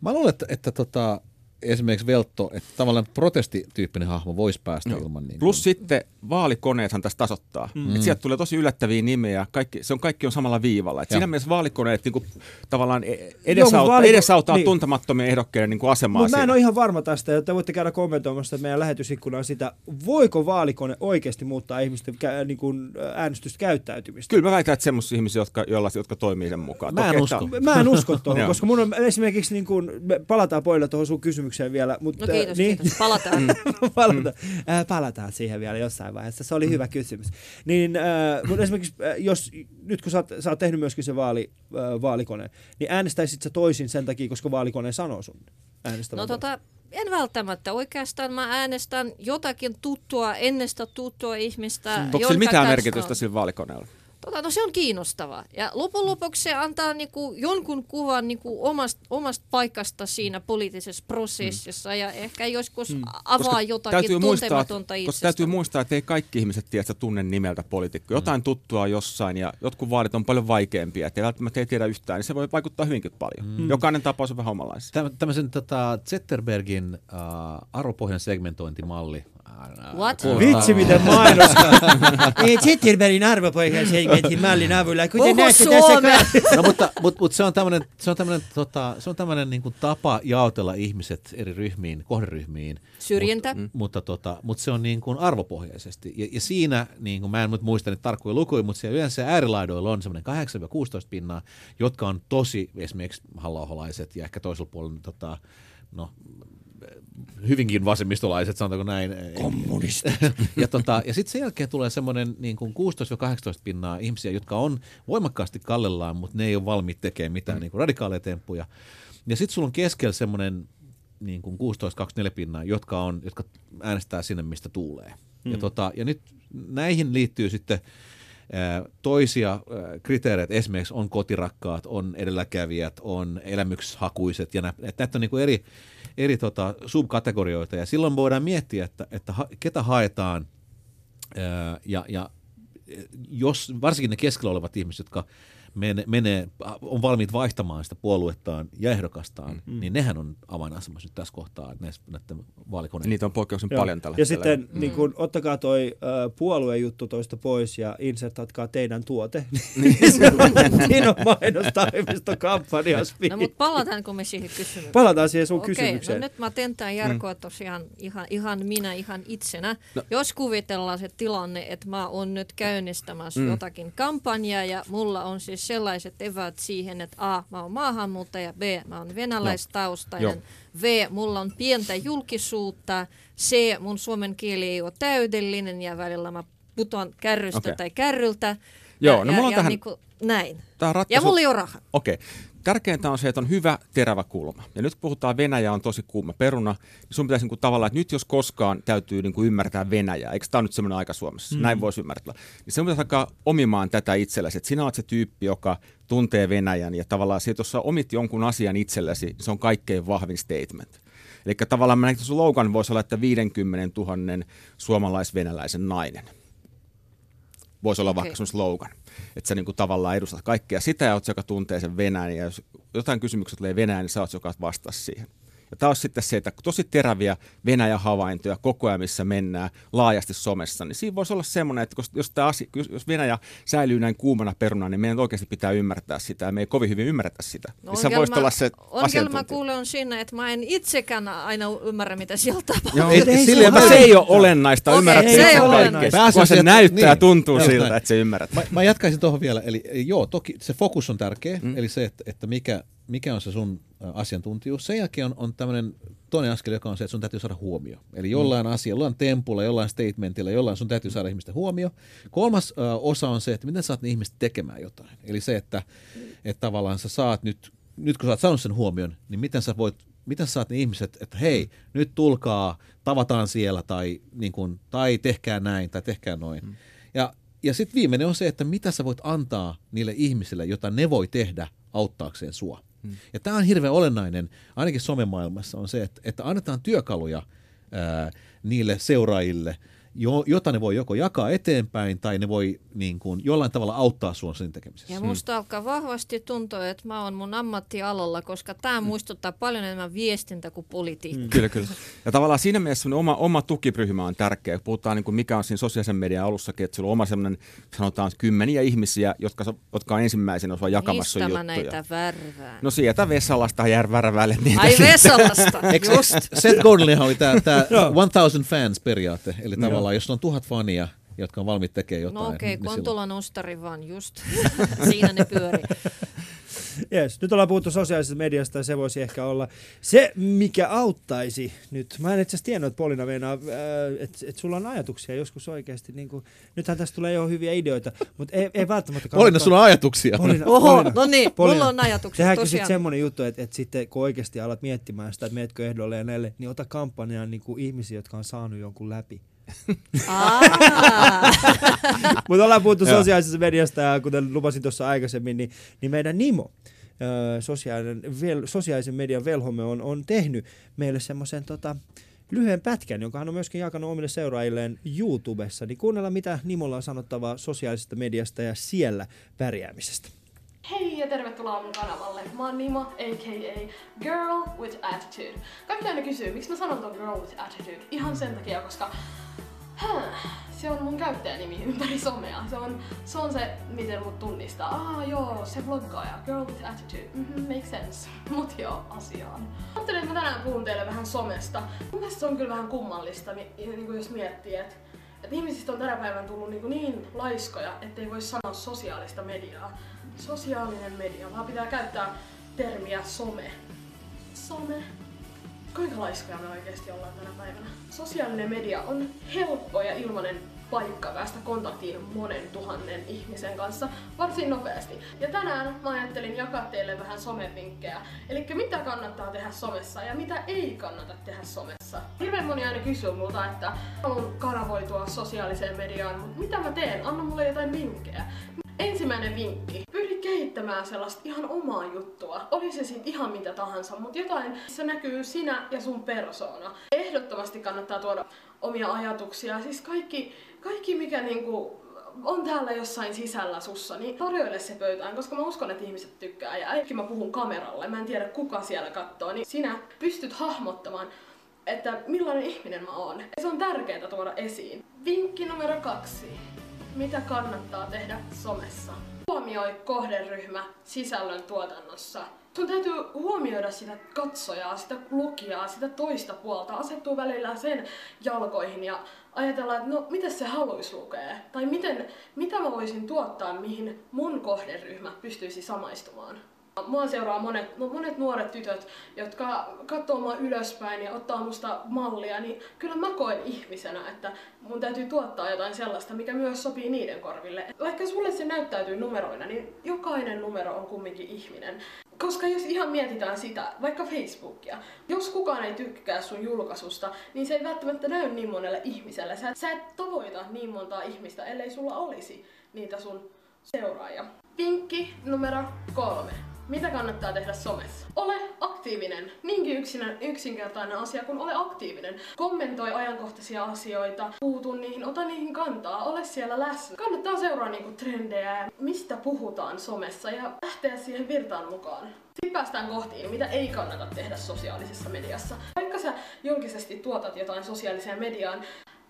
Mä luulen, että, että tota, esimerkiksi Veltto, että tavallaan protestityyppinen hahmo voisi päästä Joo. ilman niin Plus sitten vaalikoneethan tässä tasoittaa. Mm. Et sieltä tulee tosi yllättäviä nimiä, kaikki, se on, kaikki on samalla viivalla. Et Joo. siinä mielessä vaalikoneet niinku, tavallaan e- Joo, edesauttaa, mut vaaliko- edesauttaa niin. tuntemattomien ehdokkeiden niinku asemaa Mutta mä en ole ihan varma tästä, ja te voitte käydä kommentoimassa meidän lähetysikkunaan sitä, voiko vaalikone oikeasti muuttaa ihmisten kä- niin kuin äänestystä käyttäytymistä. Kyllä mä väitän, että semmoisia ihmisiä, jotka, joilla, jotka toimii sen mukaan. Mä en Okei, usko. tää- Mä en usko tuohon, Joo. koska mun on esimerkiksi, niin kuin, me palataan poilla tuohon sun kysymykseen vielä. Mutta, No kiitos, niin, kiitos. Palataan. palataan, äh, palataan siihen vielä jossain vaiheessa. Se oli Mm. hyvä kysymys. Niin, äh, mutta esimerkiksi, äh, jos, nyt kun sä oot, sä oot tehnyt myöskin se vaali, äh, vaalikone, niin äänestäisit sä toisin sen takia, koska vaalikone sanoo sun äänestävän. No tota, en välttämättä. Oikeastaan mä äänestän jotakin tuttua, ennestä tuttua ihmistä. Onko sillä mitään kanssa- merkitystä sillä vaalikoneella? Tota, no se on kiinnostava. Ja lopun lopuksi se antaa niinku jonkun kuvan niinku omasta, omasta paikasta siinä poliittisessa prosessissa ja ehkä joskus mm. avaa jotakin tuntematonta koska itsestä. täytyy muistaa, että ei kaikki ihmiset tiedä, tunne nimeltä poliitikko. Jotain tuttua jossain ja jotkut vaalit on paljon vaikeampia, että ei välttämättä ei tiedä yhtään, niin se voi vaikuttaa hyvinkin paljon. Mm. Jokainen tapaus on vähän omanlaisia. Täm, tämmöisen tota, Zetterbergin äh, arvopohjan segmentointimalli. What? Vitsi, miten mainos. Ei Zetterbergin arvopohjan segmentin mallin avulla. Kuten Puhu näette tässä suomea. No mutta, mutta, mutta se on tämmöinen, se on tämmöinen, tota, se on tämmöinen niin kuin tapa jaotella ihmiset eri ryhmiin, kohderyhmiin. Syrjintä. Mut, mutta, tota, mutta se on niin kuin arvopohjaisesti. Ja, ja siinä, niin kuin, mä en nyt muista niitä tarkkoja lukuja, mutta siellä yleensä äärilaidoilla on semmoinen 8-16 pinnaa, jotka on tosi esimerkiksi hallaoholaiset ja ehkä toisella puolella tota, no, hyvinkin vasemmistolaiset, sanotaanko näin. Kommunistit. ja tota, ja sitten sen jälkeen tulee semmoinen niin 16-18 pinnaa ihmisiä, jotka on voimakkaasti kallellaan, mutta ne ei ole valmiit tekemään mitään mm. niin kuin radikaaleja temppuja. Ja sitten sulla on keskellä semmoinen niin kuin 16-24 pinnaa, jotka, on, jotka äänestää sinne, mistä tuulee. Mm. Ja, tota, ja nyt näihin liittyy sitten toisia kriteereitä, esimerkiksi on kotirakkaat, on edelläkävijät, on elämykshakuiset ja näitä on niin kuin eri, eri tota, subkategorioita. Ja silloin voidaan miettiä, että, että ketä haetaan ja, ja jos varsinkin ne keskellä olevat ihmiset, jotka menee, menee, on valmiit vaihtamaan sitä puoluettaan ja ehdokastaan, mm. niin nehän on avainasemassa nyt tässä kohtaa näissä, näiden vaalikoneiden. Niitä on poikkeuksen Joo. paljon tällä Ja hetkellä. sitten mm. niin kun, ottakaa toi uh, puoluejuttu toista pois ja insertatkaa teidän tuote. Niin. Siinä on mainostoimistokampanja. No mutta palataanko me siihen kysymykseen? Palataan siihen sun Okei, kysymykseen. no nyt mä tentään Jarkoa mm. tosiaan ihan, ihan minä ihan itsenä. No. Jos kuvitellaan se tilanne, että mä oon nyt käynnistämässä mm. jotakin kampanjaa ja mulla on siis sellaiset eväät siihen, että A, mä oon maahanmuuttaja, B, mä oon venäläistaustainen, no. V, mulla on pientä julkisuutta, C, mun suomen kieli ei ole täydellinen ja välillä mä putoan kärrystä okay. tai kärryltä. Joo, ja, no mulla on ja, tähän... Niin kuin, näin. Tämä ratkaisu... Ja mulla ei ole rahaa. Okei. Okay. Tärkeintä on se, että on hyvä terävä kulma. Ja nyt puhutaan Venäjä on tosi kuuma peruna, niin sun pitäisi niin kuin tavallaan, että nyt jos koskaan täytyy niin kuin ymmärtää Venäjää, eikö tämä nyt semmoinen aika Suomessa, mm. näin voisi ymmärtää. Niin se pitäisi alkaa omimaan tätä itsellesi, että sinä olet se tyyppi, joka tuntee Venäjän ja tavallaan se, että jos sä omit jonkun asian itsellesi, se on kaikkein vahvin statement. Eli tavallaan mä slogan voisi olla, että 50 000 suomalais-venäläisen nainen. Voisi olla okay. vaikka sun slogan että sä niin kuin tavallaan edustat kaikkea sitä ja oot, joka tuntee sen Venäjän. Ja jos jotain kysymyksiä tulee Venäjän, niin sä oot, joka vastaa siihen. Ja tämä on sitten se, että tosi teräviä Venäjä-havaintoja koko ajan, missä mennään laajasti somessa, niin siinä voisi olla semmoinen, että jos, tämä asia, jos Venäjä säilyy näin kuumana peruna, niin meidän oikeasti pitää ymmärtää sitä, ja me ei kovin hyvin ymmärretä sitä. No, niin ongelma, olla se ongelma kuule on siinä, että mä en itsekään aina ymmärrä, mitä sieltä tapahtuu. Joo, ei, ei, se, se ei ole olennaista, okay, ymmärrät se ei ole olennaista. Kun se näyttää niin, tuntuu siltä, että se ymmärrät. Mä, mä jatkaisin tuohon vielä, eli joo, toki se fokus on tärkeä, mm. eli se, että, että mikä, mikä on se sun asiantuntijuus. Sen jälkeen on, on tämmöinen toinen askel, joka on se, että sun täytyy saada huomio. Eli jollain mm. asialla, jollain tempulla, jollain statementilla, jollain sun täytyy saada ihmisten huomio. Kolmas ö, osa on se, että miten saat ne ihmiset tekemään jotain. Eli se, että, että tavallaan sä saat nyt, nyt kun sä oot saanut sen huomion, niin miten sä voit miten sä saat ne ihmiset, että hei, nyt tulkaa, tavataan siellä tai, niin kun, tai tehkää näin tai tehkää noin. Mm. Ja, ja sitten viimeinen on se, että mitä sä voit antaa niille ihmisille, jota ne voi tehdä auttaakseen sua. Hmm. Ja tämä on hirveän olennainen, ainakin somemaailmassa, on se, että, että annetaan työkaluja ää, niille seuraajille – jo, jota ne voi joko jakaa eteenpäin tai ne voi niin kuin, jollain tavalla auttaa sinua sen tekemisessä. Ja musta hmm. alkaa vahvasti tuntua, että mä oon mun ammattialalla, koska tämä hmm. muistuttaa paljon enemmän viestintä kuin politiikkaa. Hmm. Kyllä, kyllä. Ja tavallaan siinä mielessä oma, oma tukiryhmä on tärkeä. Puhutaan niin kuin mikä on siinä sosiaalisen median alussakin, että sulla on oma sellainen, sanotaan kymmeniä ihmisiä, jotka, jotka on ensimmäisenä osa jakamassa Mistä juttuja. mä näitä värvään? No sieltä Vesalasta jär värväille niitä. Ai Vesalasta, just. Seth Godinhan oli tämä 1000 fans periaate, eli tavallaan tavallaan, jos on tuhat fania, jotka on valmiit tekemään jotain. No okei, okay, niin Kontola silloin... nostari vaan just. Siinä ne pyörii. Yes. Nyt ollaan puhuttu sosiaalisesta mediasta ja se voisi ehkä olla se, mikä auttaisi nyt. Mä en itse asiassa tiennyt, että Polina meinaa, äh, että et sulla on ajatuksia joskus oikeasti. Niin kuin, nythän tästä tulee jo hyviä ideoita, mutta ei, ei välttämättä kannata. Polina, sulla on ajatuksia. Polina, Oho, Polina, no niin, Polina. mulla on ajatuksia Tehdäänkö sitten semmoinen juttu, että, että sitten kun oikeasti alat miettimään sitä, että meetkö ehdolle ja näille, niin ota kampanjaan niin kuin ihmisiä, jotka on saanut jonkun läpi. Mutta ollaan puhuttu sosiaalisessa mediasta ja kuten lupasin tuossa aikaisemmin, niin, niin meidän Nimo, sosiaalinen, vel, sosiaalisen median velhomme on, on tehnyt meille semmoisen tota, lyhyen pätkän, jonka hän on myöskin jakanut omille seuraajilleen YouTubessa. Niin kuunnella, mitä Nimolla on sanottavaa sosiaalisesta mediasta ja siellä pärjäämisestä. Hei ja tervetuloa mun kanavalle. Mä oon Nimo, a.k.a. Girl with Attitude. Kaikki aina kysyy, miksi mä sanon ton Girl with Attitude. Ihan sen takia, koska se on mun käyttäjänimi ympäri somea. Se on, se on se, miten mut tunnistaa. Ah joo, se vloggaaja, girl with attitude. Mm-hmm, makes sense. Mut joo, asiaan. Ajattelin, että mä tänään puhun teille vähän somesta. Mun mielestä se on kyllä vähän kummallista, niin, niin kuin jos miettii, että et ihmisistä on tänä päivänä tullut niin, niin laiskoja, ettei voi sanoa sosiaalista mediaa. Sosiaalinen media, vaan pitää käyttää termiä some. Some. Kuinka laiskoja me oikeasti ollaan tänä päivänä? Sosiaalinen media on helppo ja ilmainen paikka päästä kontaktiin monen tuhannen ihmisen kanssa varsin nopeasti. Ja tänään mä ajattelin jakaa teille vähän somevinkkejä. Eli mitä kannattaa tehdä somessa ja mitä ei kannata tehdä somessa. Hirveän moni aina kysyy multa, että haluan kanavoitua sosiaaliseen mediaan, mutta mitä mä teen? Anna mulle jotain vinkkejä. Ensimmäinen vinkki. Pyri kehittämään sellaista ihan omaa juttua. Oli se sitten ihan mitä tahansa, mutta jotain, missä näkyy sinä ja sun persona. Ehdottomasti kannattaa tuoda omia ajatuksia. Siis kaikki, kaikki mikä niinku on täällä jossain sisällä sussa, niin tarjoile se pöytään, koska mä uskon, että ihmiset tykkää. Ja äkki mä puhun kameralle, mä en tiedä kuka siellä katsoo, niin sinä pystyt hahmottamaan, että millainen ihminen mä oon. Se on tärkeää tuoda esiin. Vinkki numero kaksi mitä kannattaa tehdä somessa. Huomioi kohderyhmä sisällön tuotannossa. Sun täytyy huomioida sitä katsojaa, sitä lukijaa, sitä toista puolta, asettuu välillä sen jalkoihin ja ajatella, että no miten se haluaisi lukea? Tai miten, mitä mä voisin tuottaa, mihin mun kohderyhmä pystyisi samaistumaan. Mua seuraa monet, monet nuoret tytöt, jotka katsoo mua ylöspäin ja ottaa musta mallia, niin kyllä mä koen ihmisenä, että mun täytyy tuottaa jotain sellaista, mikä myös sopii niiden korville. Vaikka sulle se näyttäytyy numeroina, niin jokainen numero on kumminkin ihminen. Koska jos ihan mietitään sitä, vaikka Facebookia, jos kukaan ei tykkää sun julkaisusta, niin se ei välttämättä näy niin monelle ihmiselle. Sä, sä et tavoita niin montaa ihmistä, ellei sulla olisi niitä sun seuraajia. Vinkki numero kolme. Mitä kannattaa tehdä somessa? Ole aktiivinen. Niinkin yksinä, yksinkertainen asia kuin ole aktiivinen. Kommentoi ajankohtaisia asioita, puutu niihin, ota niihin kantaa, ole siellä läsnä. Kannattaa seuraa niinku trendejä ja mistä puhutaan somessa ja lähteä siihen virtaan mukaan. Sitten päästään kohtiin, mitä ei kannata tehdä sosiaalisessa mediassa. Vaikka sä julkisesti tuotat jotain sosiaaliseen mediaan,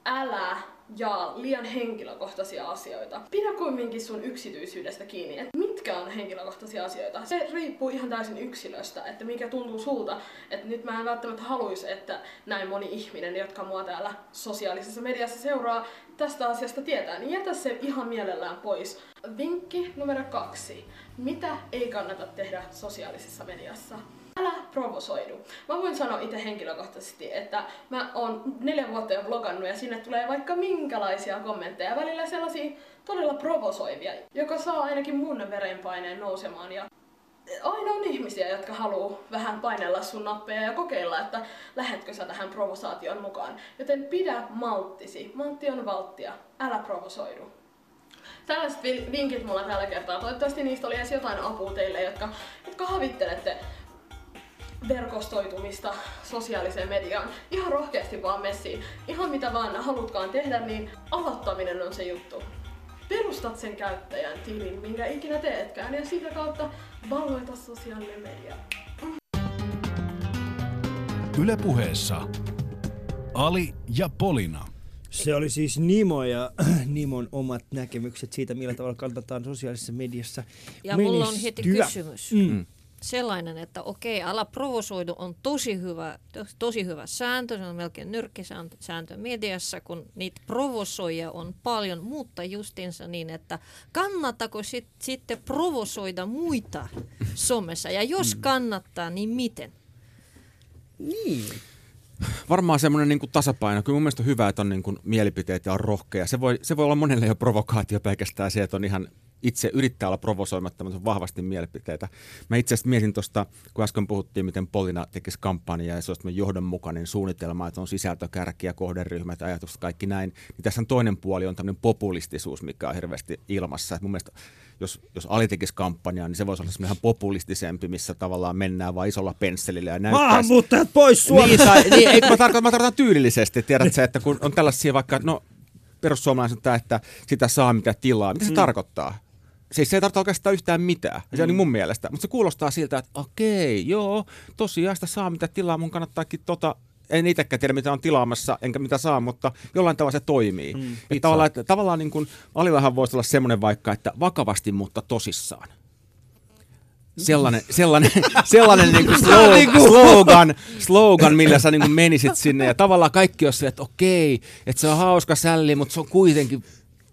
älä jaa liian henkilökohtaisia asioita. Pidä kumminkin sun yksityisyydestä kiinni, että mitkä on henkilökohtaisia asioita. Se riippuu ihan täysin yksilöstä, että mikä tuntuu sulta. Että nyt mä en välttämättä haluaisi, että näin moni ihminen, jotka mua täällä sosiaalisessa mediassa seuraa, tästä asiasta tietää, niin jätä se ihan mielellään pois. Vinkki numero kaksi. Mitä ei kannata tehdä sosiaalisessa mediassa? Älä provosoidu. Mä voin sanoa itse henkilökohtaisesti, että mä oon neljä vuotta jo blogannut ja sinne tulee vaikka minkälaisia kommentteja, välillä sellaisia todella provosoivia, joka saa ainakin mun verenpaineen nousemaan ja aina on ihmisiä, jotka haluaa vähän painella sun nappeja ja kokeilla, että lähetkö sä tähän provosaation mukaan. Joten pidä malttisi. Maltti on valttia. Älä provosoidu. Tällaiset vinkit mulla tällä kertaa. Toivottavasti niistä oli edes jotain apua teille, jotka, jotka havittelette verkostoitumista sosiaaliseen mediaan. Ihan rohkeasti vaan messiin. Ihan mitä vaan halutkaan tehdä, niin aloittaminen on se juttu. Perustat sen käyttäjän tilin, minkä ikinä teetkään, ja sitä kautta valloita sosiaalinen media. Ylepuheessa Ali ja Polina. Se oli siis Nimo ja Nimon omat näkemykset siitä, millä tavalla kannattaa sosiaalisessa mediassa Ja mulla on heti menestyä. kysymys. Mm. Sellainen, että okei, ala provosoidu on tosi hyvä, tos- tosi hyvä sääntö, se on melkein nyrkkisääntö sääntö mediassa, kun niitä provosoijia on paljon, mutta justiinsa niin, että kannattako sit, sitten provosoida muita somessa, ja jos kannattaa, niin miten? Niin. Varmaan semmoinen niin tasapaino. Kyllä mun mielestä on hyvä, että on niin kuin mielipiteet ja on rohkea. Se voi, se voi olla monelle jo provokaatio pelkästään se, että on ihan itse yrittää olla provosoimatta, mutta on vahvasti mielipiteitä. Mä itse asiassa mietin tuosta, kun äsken puhuttiin, miten Polina tekisi kampanjaa ja se olisi johdonmukainen suunnitelma, että on sisältökärkiä, kohderyhmät, ajatukset, kaikki näin. Niin tässä on toinen puoli, on tämmöinen populistisuus, mikä on hirveästi ilmassa. Et mun mielestä jos, jos Ali tekisi kampanjaa, niin se voisi olla semmoinen ihan populistisempi, missä tavallaan mennään vaan isolla pensselillä ja näyttää... Maahanmuuttajat pois Suomesta! Niin, tai, niin ei, mä, tarkoitan, mä tarkoitan tyylillisesti, tiedät sä, että kun on tällaisia vaikka, no perussuomalaiset että sitä saa mitä tilaa. Mitä se mm. tarkoittaa? Siis se ei tarkoita oikeastaan yhtään mitään, se on niin mun mielestä. Mutta se kuulostaa siltä, että okei, joo, tosiaan sitä saa mitä tilaa, mun kannattaakin tota en itsekään tiedä, mitä on tilaamassa, enkä mitä saa, mutta jollain tavalla se toimii. Mm, ja tavallaan, että, tavallaan niin kuin, Alillahan voisi olla semmoinen vaikka, että vakavasti, mutta tosissaan. Sellainen, sellainen, sellainen niin kuin slogan, slogan, slogan, millä sä niin kuin menisit sinne. Ja tavallaan kaikki on silleen, että okei, että se on hauska sälli, mutta se on kuitenkin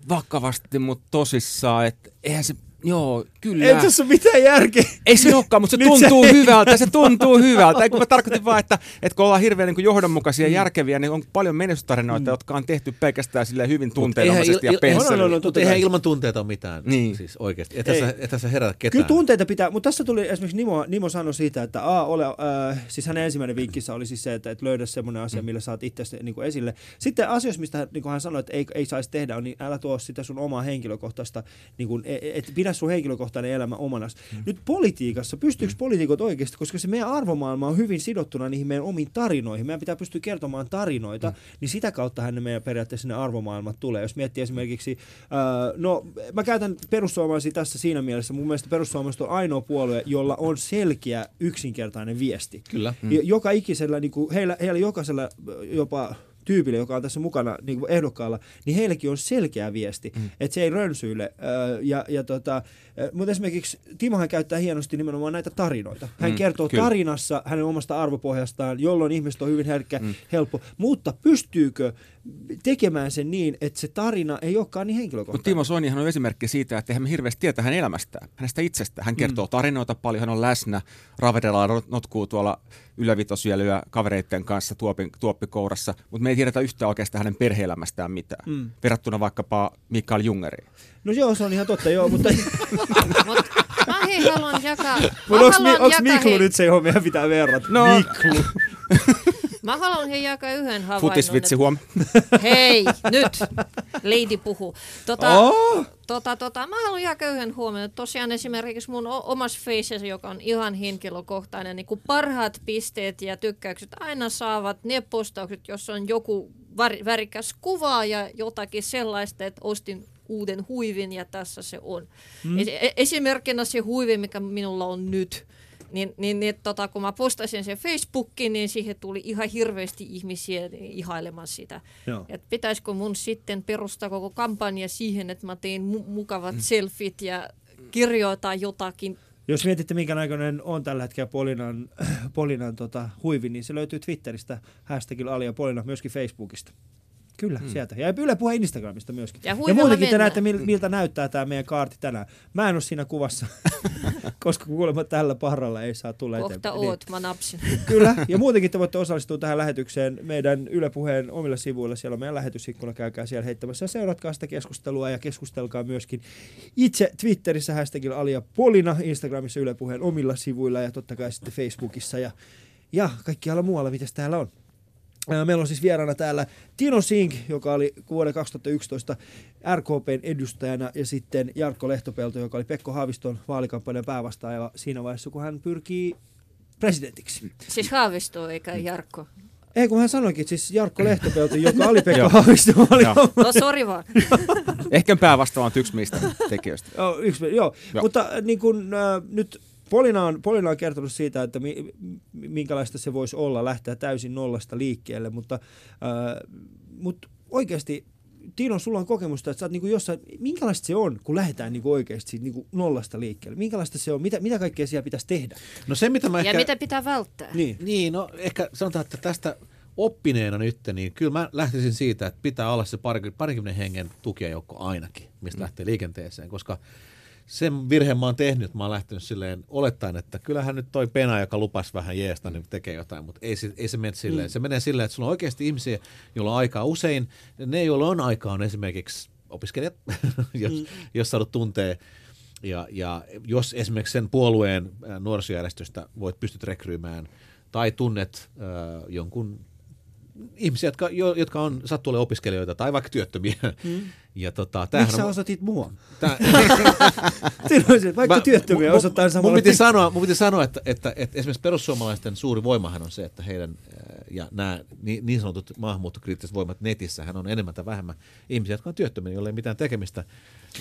vakavasti, mutta tosissaan. Että eihän se, Joo, kyllä. Ei tässä ole mitään järkeä. Ei se olekaan, mutta se Nyt tuntuu se- hyvältä, se tuntuu hyvältä. Ei, kun mä tarkoitin vaan, että, että kun ollaan hirveän niin kuin johdonmukaisia ja järkeviä, niin on paljon menestystarinoita, jotka on tehty pelkästään silleen hyvin tunteenomaisesti ja eihän, No, no, pensselillä. no, no, mutta eihän ilman tunteita ole mitään. Niin. Siis oikeasti. Että Ei. sä, että sä herätä ketään. Kyllä tunteita pitää, mutta tässä tuli esimerkiksi Nimo, Nimo sanoi siitä, että a, ole, äh, siis hänen ensimmäinen vinkkissä oli siis se, että, että löydä semmoinen asia, millä saat itse niin kuin esille. Sitten asioissa, mistä niin kuin hän sanoi, että ei, ei saisi tehdä, on, niin älä tuo sitä sun omaa henkilökohtaista, niin kuin, et pidä sun henkilökohtainen elämä omanas. Mm. Nyt politiikassa, pystyykö mm. poliitikot oikeasti, koska se meidän arvomaailma on hyvin sidottuna niihin meidän omiin tarinoihin. Meidän pitää pystyä kertomaan tarinoita, mm. niin sitä kautta ne meidän periaatteessa ne arvomaailmat tulee. Jos miettii esimerkiksi, äh, no mä käytän perussuomalaisia tässä siinä mielessä, mun mielestä perussuomalaiset on ainoa puolue, jolla on selkeä yksinkertainen viesti. Kyllä. Mm. Joka ikisellä, niin kuin, heillä, heillä jokaisella äh, jopa tyypillä, joka on tässä mukana niin kuin ehdokkaalla, niin heillekin on selkeä viesti, mm. että se ei rönsyile. Äh, ja, ja tota, äh, mutta esimerkiksi Timohan käyttää hienosti nimenomaan näitä tarinoita. Hän Mm, kertoo kyllä. tarinassa hänen omasta arvopohjastaan, jolloin ihmiset on hyvin herkkä, mm. helppo. Mutta pystyykö tekemään sen niin, että se tarina ei olekaan niin Mutta henkilökohtainen? Timo Soinihan on esimerkki siitä, että eihän me hirveästi tietää hänen elämästään, hänestä itsestään. Hän kertoo tarinoita paljon, hän on läsnä, ravedellaan, not- notkuu tuolla ylävitosyölyä kavereiden kanssa tuopin, tuoppikourassa, mutta me ei tiedetä yhtään oikeastaan hänen perheelämästään mitään, Mm. verrattuna vaikkapa Mikael Jungeriin. No joo, se on ihan totta, joo, mutta Mut mä hei haluan jakaa... mä Mut onks, onks jakaa, Miklu hei, nyt se, johon meidän pitää verrata? No. Miklu. Mä haluan hei jakaa yhden havainnon. Futisvitsi huom. Hei, nyt! Lady puhuu. Tota, Oh! tota, tota, mä haluan jakaa yhden huomioon. Tosiaan esimerkiksi mun omassa Faceassa, joka on ihan henkilökohtainen, niin kun parhaat pisteet ja tykkäykset aina saavat ne postaukset, jossa on joku värikäs kuva ja jotakin sellaista, että ostin uuden huivin ja tässä se on. Mm. Es- e- esimerkkinä se huivi, mikä minulla on nyt. Niin, niin, niin tota, kun mä postasin sen Facebookiin, niin siihen tuli ihan hirveästi ihmisiä ihailemaan sitä. Joo. Et pitäisikö mun sitten perustaa koko kampanja siihen, että mä teen mu- mukavat mm. selfit ja kirjoitan jotakin. Jos mietitte, minkä näköinen on tällä hetkellä Polinan, Polinan tota, huivi, niin se löytyy Twitteristä, hashtagilla Ali ja Polina, myöskin Facebookista. Kyllä, hmm. sieltä. Ja Yle Puhe Instagramista myöskin. Ja ja muutenkin te mennään. näette, mil- miltä näyttää tämä meidän kaarti tänään. Mä en ole siinä kuvassa, koska kuulemma tällä parralla ei saa tulla Kohta eteenpäin. Niin. oot, mä napsin. Kyllä, ja muutenkin te voitte osallistua tähän lähetykseen meidän Yle Puheen omilla sivuilla. Siellä on meidän lähetysikkuna, käykää siellä heittämässä ja seuratkaa sitä keskustelua ja keskustelkaa myöskin itse Twitterissä hashtagilla Alia Polina, Instagramissa Yle Puheen omilla sivuilla ja totta kai sitten Facebookissa ja, ja kaikkialla muualla, mitä täällä on. Meillä on siis vieraana täällä Tino Sink, joka oli vuoden 2011 RKPn edustajana, ja sitten Jarkko Lehtopelto, joka oli Pekko Haaviston vaalikampanjan päävastaaja siinä vaiheessa, kun hän pyrkii presidentiksi. Siis Haavisto eikä Jarkko. Ei, kun hän sanoikin, että siis Jarkko Lehtopelto, joka oli Pekka vaalikampanjan No sori vaan. Ehkä päävastaava on yksi meistä tekijöistä. Joo, yksi, joo. joo. Joo. mutta äh, niin kun, äh, nyt Polina on, Polina on kertonut siitä, että mi, minkälaista se voisi olla lähteä täysin nollasta liikkeelle, mutta, äh, mutta oikeasti Tino, sulla on kokemusta, että sä oot niinku jossain, minkälaista se on, kun lähdetään niinku oikeasti siitä niinku nollasta liikkeelle? Minkälaista se on? Mitä, mitä kaikkea siellä pitäisi tehdä? No se, mitä mä Ja ehkä... mitä pitää välttää? Niin. Niin, no ehkä sanotaan, että tästä oppineena nyt, niin kyllä mä lähtisin siitä, että pitää olla se pari- parikymmentä hengen tukijajoukko ainakin, mistä mm. lähtee liikenteeseen, koska sen virheen mä oon tehnyt, että mä oon lähtenyt silleen olettaen, että kyllähän nyt toi pena, joka lupasi vähän jeesta, niin tekee jotain, mutta ei, se- ei se mene silleen. Mm. Se menee silleen, että sulla on oikeasti ihmisiä, joilla on aikaa. Usein ne, joilla on aikaa, on esimerkiksi opiskelijat, jos, mm. jos saadut tuntee ja, ja jos esimerkiksi sen puolueen nuorisojärjestöstä voit pystyt rekryymään tai tunnet äh, jonkun ihmisiä, jotka, jo, jotka on sattuu olemaan opiskelijoita tai vaikka työttömiä. Mm. Ja tota, Miksi sä on, osoitit mua? tää, vaikka Mä- työttömiä mun- osoittaa samalla. mun piti sanoa, mun piti sanoa että, että, että, esimerkiksi perussuomalaisten suuri voimahan on se, että heidän ja nämä niin, niin sanotut maahanmuuttokriittiset voimat netissähän on enemmän tai vähemmän ihmisiä, jotka on työttömiä, joilla ei mitään tekemistä.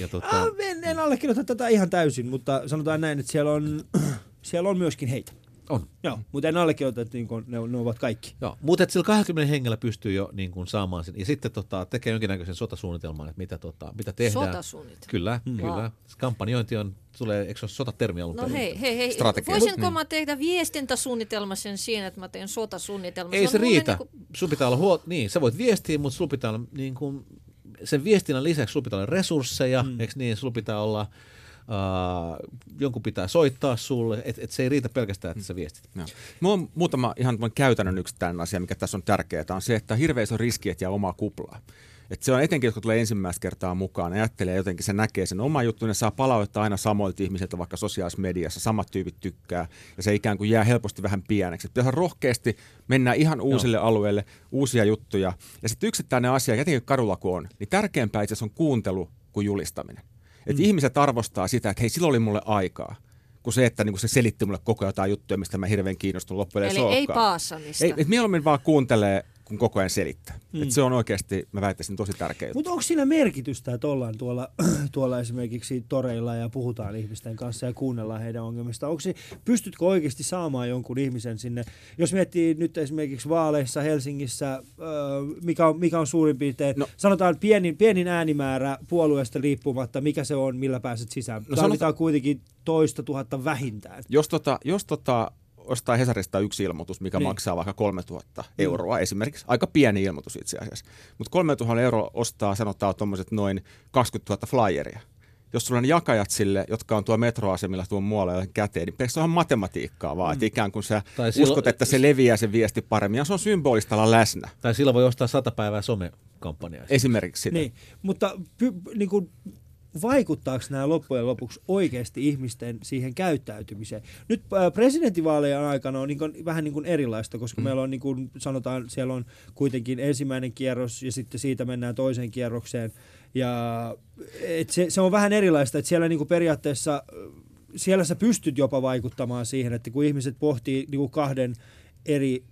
Ja tota, en, en allekirjoita tätä ihan täysin, mutta sanotaan näin, että siellä on, siellä on myöskin heitä. On. Joo, mutta en allekirjoita, että niin ne, ne ovat kaikki. Joo, mutta et sillä 20 hengellä pystyy jo niin kuin saamaan sen. Ja sitten tota, tekee jonkinnäköisen sotasuunnitelman, että mitä, tota, mitä tehdään. Sotasuunnitelma. Kyllä, mm. kyllä. Wow. Kampanjointi on, tulee, eikö se ole sotatermi alun No perin? hei, hei, hei. Strategia. Voisinko Niin. mä tehdä viestintäsuunnitelma sen siinä, että mä teen sotasuunnitelma? Ei se mulle riitä. niinku- Sun pitää olla huol... Niin, sä voit viestiä, mutta sulla pitää olla niin kuin, sen viestinnän lisäksi sulla pitää olla resursseja, mm. eikö niin? Sulla pitää olla Uh, jonkun pitää soittaa sulle, että et se ei riitä pelkästään, että sä viestit. Joo. Mulla on muutama ihan käytännön yksittäinen asia, mikä tässä on tärkeää, on se, että hirveä iso riski, että jää omaa kuplaa. Et se on etenkin, kun tulee ensimmäistä kertaa mukaan, ne ajattelee jotenkin, se näkee sen oma juttu, ne saa palautetta aina samoilta ihmisiltä, vaikka sosiaalisessa mediassa, samat tyypit tykkää, ja se ikään kuin jää helposti vähän pieneksi. Pitäisi rohkeasti mennä ihan uusille Joo. alueille, uusia juttuja. Ja sitten yksittäinen asia, etenkin kadulla kun on, niin tärkeämpää itse asiassa on kuuntelu kuin julistaminen. Että mm. ihmiset arvostaa sitä, että hei, silloin oli mulle aikaa kuin se, että niin kuin se selitti mulle koko ajan jotain juttuja, mistä mä hirveän kiinnostunut loppujen Eli ei paasamista. Ei, et mieluummin vaan kuuntelee kun koko ajan selittää. Mm. Et se on oikeasti, mä väittäisin, tosi tärkeä Mutta onko siinä merkitystä, että ollaan tuolla, tuolla esimerkiksi toreilla ja puhutaan ihmisten kanssa ja kuunnellaan heidän ongelmista? Onko se, pystytkö oikeasti saamaan jonkun ihmisen sinne? Jos miettii nyt esimerkiksi vaaleissa Helsingissä, mikä on, mikä on suurin piirtein, no, sanotaan pienin, pienin äänimäärä puolueesta riippumatta, mikä se on, millä pääset sisään? No, Tarvitaan sanot... kuitenkin toista tuhatta vähintään. Jos tota, jos tota ostaa Hesarista yksi ilmoitus, mikä niin. maksaa vaikka 3000 mm. euroa esimerkiksi. Aika pieni ilmoitus itse asiassa. Mutta 3000 euroa ostaa, sanotaan tuommoiset noin 20 000 flyeria. Jos sulla on jakajat sille, jotka on tuo metroasemilla tuon muualle käteen, niin se on matematiikkaa vaan. Mm. Että ikään kuin sä tai uskot, silloin, että se leviää se viesti paremmin ja se on symbolista olla läsnä. Tai silloin voi ostaa sata päivää somekampanjaa. Esimerkiksi sitä. Niin, mutta py, niin kuin vaikuttaako nämä loppujen lopuksi oikeasti ihmisten siihen käyttäytymiseen? Nyt presidentinvaalejen aikana on niin kuin, vähän niin kuin erilaista, koska mm. meillä on, niin kuin sanotaan, siellä on kuitenkin ensimmäinen kierros ja sitten siitä mennään toiseen kierrokseen. Ja et se, se on vähän erilaista, että siellä niin kuin periaatteessa, siellä sä pystyt jopa vaikuttamaan siihen, että kun ihmiset pohtii niin kuin kahden eri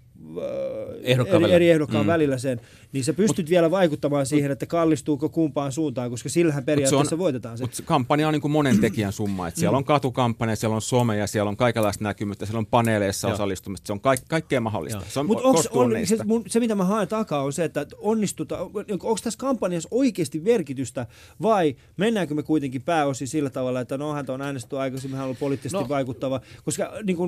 ehdokkaan eri, eri ehdokkaan mm. välillä sen, niin sä pystyt mut, vielä vaikuttamaan siihen, että kallistuuko kumpaan suuntaan, koska sillähän periaatteessa se on, voitetaan se. Mutta kampanja on niin kuin monen tekijän summa. Et siellä mm. on katukampanja, siellä on some ja siellä on kaikenlaista näkymystä, siellä on paneeleissa Joo. osallistumista, se on kaik, kaikkea mahdollista. Joo. Se, on, Mut onks, on, se, mun, se, mitä mä haen takaa, on se, että onnistuta, onko tässä kampanjassa oikeasti merkitystä vai mennäänkö me kuitenkin pääosin sillä tavalla, että no onhan on äänestetty aikaisemmin, hän on poliittisesti no. vaikuttava, koska niin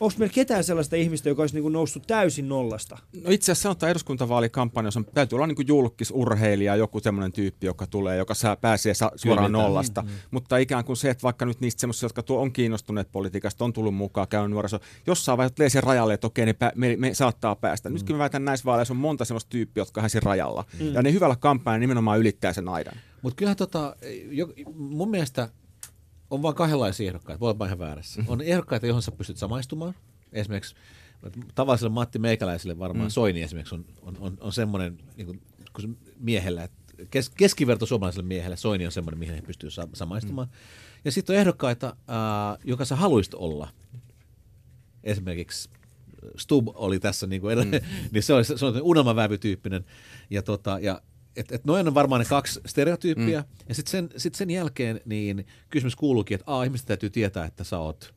onko meillä ketään sellaista ihmistä, joka olisi niin noussut täysin nollasta? No itse asiassa sanotaan eduskuntavaalikampanja, on, täytyy olla niin julkisurheilija, joku semmoinen tyyppi, joka tulee, joka saa, pääsee sa- suoraan Kyllä, nollasta. Mm, mm. Mutta ikään kuin se, että vaikka nyt niistä semmoisista, jotka tuo, on kiinnostuneet politiikasta, on tullut mukaan, käynyt nuoriso, jossain vaiheessa tulee sen rajalle, että okei, ne pä- me, me, saattaa päästä. Mm. Nytkin mä väitän näissä vaaleissa on monta semmoista tyyppiä, jotka on rajalla. Mm. Ja ne hyvällä kampanja nimenomaan ylittää sen aidan. Mutta kyllähän tota, jo, mun mielestä on vain kahdenlaisia ehdokkaita, voi olla ihan väärässä. Mm. On ehdokkaita, johon sä pystyt samaistumaan. Esimerkiksi tavalliselle Matti Meikäläiselle varmaan mm. Soini esimerkiksi on, on, on, on semmoinen niin kuin, miehellä, että kes, keskiverto suomalaiselle miehelle Soini on semmoinen, mihin he pystyy sa- samaistumaan. Mm. Ja sitten on ehdokkaita, äh, joka sä haluaisit olla. Esimerkiksi Stub oli tässä, niin, kuin, mm. niin se, oli, se on unelmavävytyyppinen. Ja, tota, ja et, et noin on varmaan ne kaksi stereotyyppiä. Mm. Ja sitten sen, sit sen jälkeen niin kysymys kuuluukin, että a, ihmiset täytyy tietää, että sä oot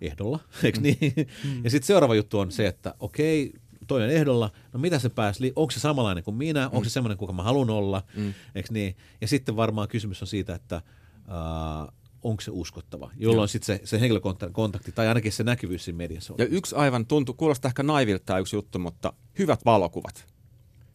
ehdolla, eikö mm. niin? Mm. Ja sitten seuraava juttu on se, että okei, toinen ehdolla, no mitä se pääsi, onko se samanlainen kuin minä, mm. onko se semmoinen, kuka mä haluan olla, mm. eikö niin? Ja sitten varmaan kysymys on siitä, että uh, onko se uskottava, jolloin sitten se, se henkilökontakti tai ainakin se näkyvyys siinä mediassa on. Ja yksi aivan tuntuu, kuulostaa ehkä naivilta yksi juttu, mutta hyvät valokuvat.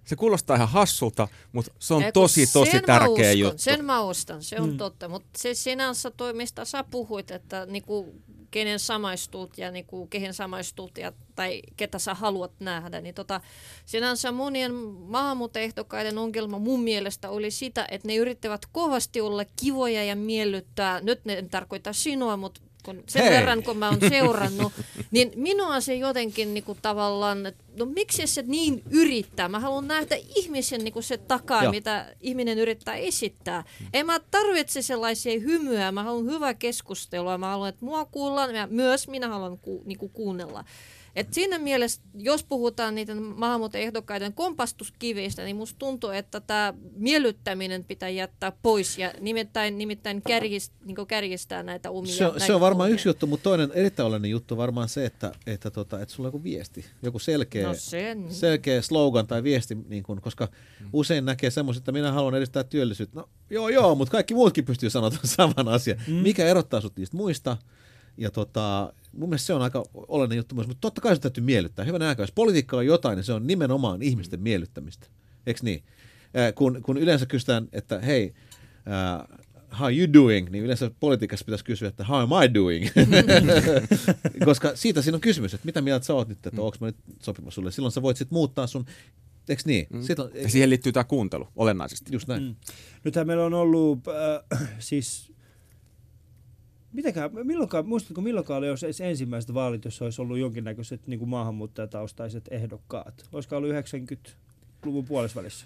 Se kuulostaa ihan hassulta, mutta se on tosi, tosi tärkeä juttu. Sen mä ostan, se on mm. totta. Mutta se sinänsä toimista sä puhuit, että niinku, kenen samaistut ja niinku, kehen samaistut ja, tai ketä sä haluat nähdä. Niin tota, sinänsä monien maahanmuuttajaehdokkaiden ongelma mun mielestä oli sitä, että ne yrittävät kovasti olla kivoja ja miellyttää. Nyt ne tarkoita sinua, mutta kun sen Hei. verran kun mä oon seurannut, niin minua se jotenkin niin kuin, tavallaan, että no miksi se niin yrittää? Mä haluan nähdä ihmisen niin kuin se takaa, Joo. mitä ihminen yrittää esittää. En mä tarvitse sellaisia hymyä, mä haluan hyvää keskustelua, mä haluan, että mua kuullaan ja myös minä haluan ku, niin kuin kuunnella. Et siinä mielessä, jos puhutaan niiden maahanmuuttoehdokkaiden kompastuskivistä, niin musta tuntuu, että tämä miellyttäminen pitää jättää pois ja nimittäin, nimittäin kärjist, niin kärjistää näitä omia. Se, näitä se on varmaan omia. yksi juttu, mutta toinen erittäin oleellinen juttu varmaan se, että, että, tota, että sulla on joku viesti, joku selkeä, no sen. selkeä slogan tai viesti, niin kun, koska mm. usein näkee semmoista, että minä haluan edistää työllisyyttä. No joo joo, mutta kaikki muutkin pystyy sanomaan saman asian. Mm. Mikä erottaa sut niistä muista? Ja tota, mun mielestä se on aika olennainen juttu myös, mutta totta kai se täytyy miellyttää. Hyvänä aikaa, jos politiikka on jotain, niin se on nimenomaan ihmisten miellyttämistä. Eikö niin? Äh, kun, kun yleensä kysytään, että hei, äh, how you doing, niin yleensä politiikassa pitäisi kysyä, että how am I doing? Koska siitä siinä on kysymys, että mitä mieltä sä oot nyt, että onko mä nyt sopiva sulle. Silloin sä voit sitten muuttaa sun, eikö niin? Mm. Silloin, Ja siihen liittyy tämä kuuntelu olennaisesti. just näin. Mm. Nythän meillä on ollut äh, siis... Mitäkään, milloinkaan, muistatko milloinkaan oli jos ensimmäiset vaalit, jossa olisi ollut jonkinnäköiset niin kuin maahanmuuttajataustaiset ehdokkaat? Olisiko ollut 90-luvun puolesvälissä?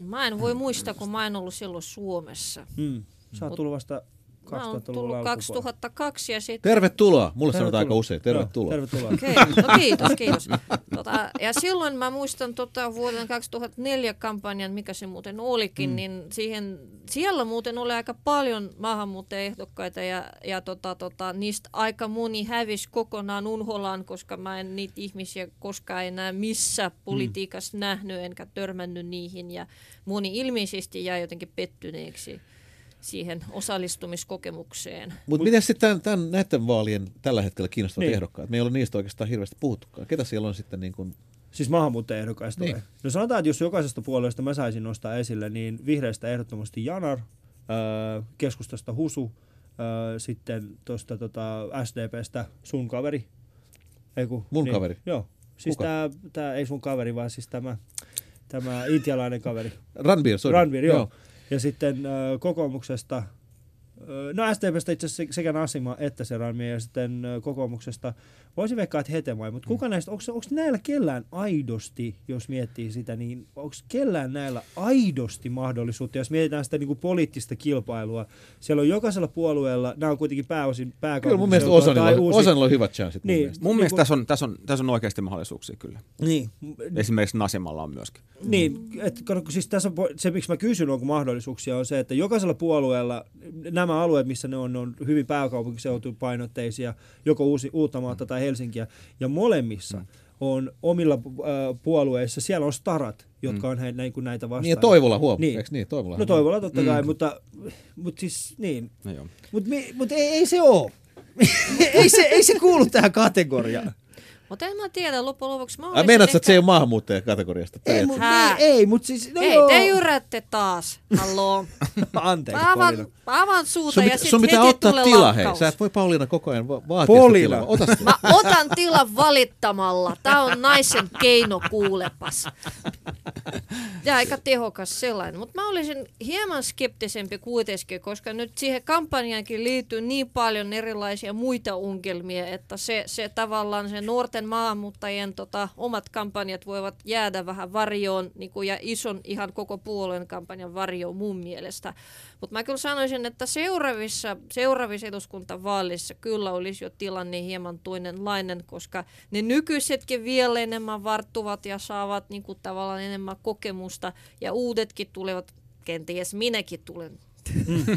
Mä en voi muistaa, kun mä en ollut silloin Suomessa. Mm. Sä oot tullut vasta 2000-luvun tullut alkupuolella. 2002 ja sitten Tervetuloa. Mulle sanotaan Tervetuloa. aika usein. Tervetuloa. Joo, tervetuloa. Okei, no kiitos, kiitos. Tota, ja silloin mä muistan tota, vuoden 2004 kampanjan, mikä se muuten olikin, mm. niin siihen, siellä muuten oli aika paljon maahanmuuttajaehdokkaita ja, ja tota, tota, niistä aika moni hävisi kokonaan unholaan, koska mä en niitä ihmisiä koskaan enää missä politiikassa mm. nähnyt enkä törmännyt niihin ja moni ilmeisesti jäi jotenkin pettyneeksi siihen osallistumiskokemukseen. Mutta miten sitten tämän, tämän, näiden vaalien tällä hetkellä kiinnostavat Niin. ehdokkaat? Me ei ole niistä oikeastaan hirveästi puhuttukaan. Ketä siellä on sitten niin kuin... Siis maahanmuuttajaehdokkaista Niin. No sanotaan, että jos jokaisesta puolueesta mä saisin nostaa esille, niin vihreistä ehdottomasti Janar, öö, keskustasta Husu, öö, sitten tuosta tota SDPstä sun kaveri. Ei kun, Mun niin, kaveri? Joo. Siis tää, ei sun kaveri, vaan siis tämä, tämä intialainen kaveri. Ranbir, sorry. Ranvir, joo. Ja sitten ö, kokoomuksesta, ö, no SDPstä itse asiassa sekä Nasima että se Ranvir, ja sitten ö, kokoomuksesta, voisin veikkaa, että Hetemai, mutta kuka näistä, onko, näillä kellään aidosti, jos miettii sitä, niin onko kellään näillä aidosti mahdollisuutta, jos mietitään sitä niin kuin poliittista kilpailua, siellä on jokaisella puolueella, nämä on kuitenkin pääosin Kyllä mun mielestä pääkaupunkiseutua tai Osanilla, uusi- Osanilla on hyvät chanssit mun Niin. mielestä. Mun Niin mielestä kun- tässä on, tässä, on, tässä on oikeasti mahdollisuuksia kyllä. Niin, Esimerkiksi Nasimalla on myöskin. Niin, et, siis tässä on, se miksi mä kysyn, onko mahdollisuuksia, on se, että jokaisella puolueella nämä alueet, missä ne on, ne on hyvin pääkaupunkiseutupainotteisia, joko uusi, Uuttamaata tai Helsinkiä, ja molemmissa mm. on omilla äh, puolueissa, siellä on starat, jotka on he, näin, kuin näitä vastaan. Niin ja Toivola huom. Niin. Eikö niin? Toivola. No Toivola totta kai, mutta, mutta siis niin. No. Mutta mut ei, ei se ole. ei, se, ei se kuulu tähän kategoriaan. Mutta en mä tiedä, loppujen lopuksi mä Ai olisin meinaat, sä, että se ei ehkä- ole maahanmuuttajakategoriasta? Ei, mutta ei, ei mut siis, no Hei, joo. te jyrätte taas. Halloo. Anteeksi, Mä avaan, mä avaan suuta Sun, ja sitten sun pitää heti ottaa tulee tila, hei. Sä et voi Pauliina koko ajan va- vaatia Polina. sitä tilaa. Ota sitä. Mä otan tilan valittamalla. Tää on naisen keino kuulepas. Ja aika tehokas sellainen. Mutta mä olisin hieman skeptisempi kuitenkin, koska nyt siihen kampanjaankin liittyy niin paljon erilaisia muita ongelmia, että se, se tavallaan se nuorten maahanmuuttajien tota, omat kampanjat voivat jäädä vähän varjoon niin kuin, ja ison ihan koko puolueen kampanjan varjoon mun mielestä. Mutta mä kyllä sanoisin, että seuraavissa, seuraavissa eduskuntavaaleissa kyllä olisi jo tilanne hieman toinenlainen, koska ne nykyisetkin vielä enemmän varttuvat ja saavat niin kuin, tavallaan enemmän kokemusta ja uudetkin tulevat, kenties minäkin tulen.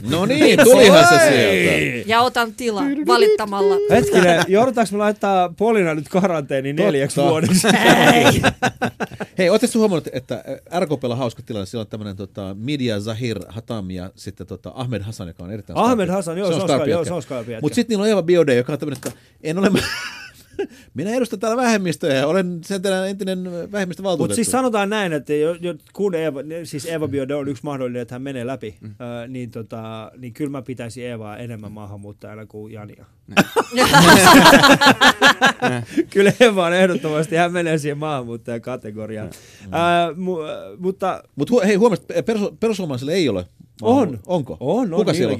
No niin, tulihan se sieltä. Ja otan tila valittamalla. Hetkinen, joudutaanko me laittaa Polina nyt karanteeniin neljäksi Totta. vuodeksi? Hei, ootteko huomannut, että RKPllä on hauska tilanne? Siellä on tämmöinen tota, Media Zahir Hatam ja sitten tota, Ahmed Hassan, joka on erittäin Ahmed. Hassan, joo, se on se on. Mutta sitten niillä on Eva Biode, joka on tämmöinen, että en ole... Minä edustan täällä vähemmistöjä ja olen sen entinen vähemmistövaltuutettu. Mutta siis sanotaan näin, että jo, jo, kun Eva, siis Eva Biode on yksi mahdollinen, että hän menee läpi, mm. äh, niin, tota, niin kyllä mä pitäisin Evaa enemmän maahanmuuttajana kuin Jania. kyllä Eva on ehdottomasti, hän menee siihen maahanmuuttajakategoriaan. Mm. Äh, mu, äh, mutta Mutta hu- hei, huomasit, perus, perussuomalaisille ei ole. on. Onko? On, on Kuka siellä on?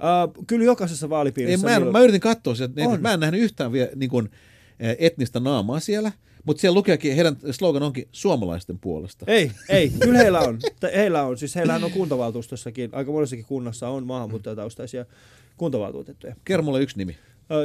Uh, kyllä jokaisessa Ei, vaalipiirissä. mä, en, mä yritin katsoa sieltä, On. että mä en nähnyt yhtään vielä niin kuin, etnistä naamaa siellä, mutta siellä lukeekin, heidän slogan onkin suomalaisten puolesta. Ei, ei, kyllä heillä on. Heillä on. Siis heillähän on kuntavaltuustossakin, aika monessakin kunnassa on maahanmuuttajataustaisia kuntavaltuutettuja. Kerro mulle yksi nimi.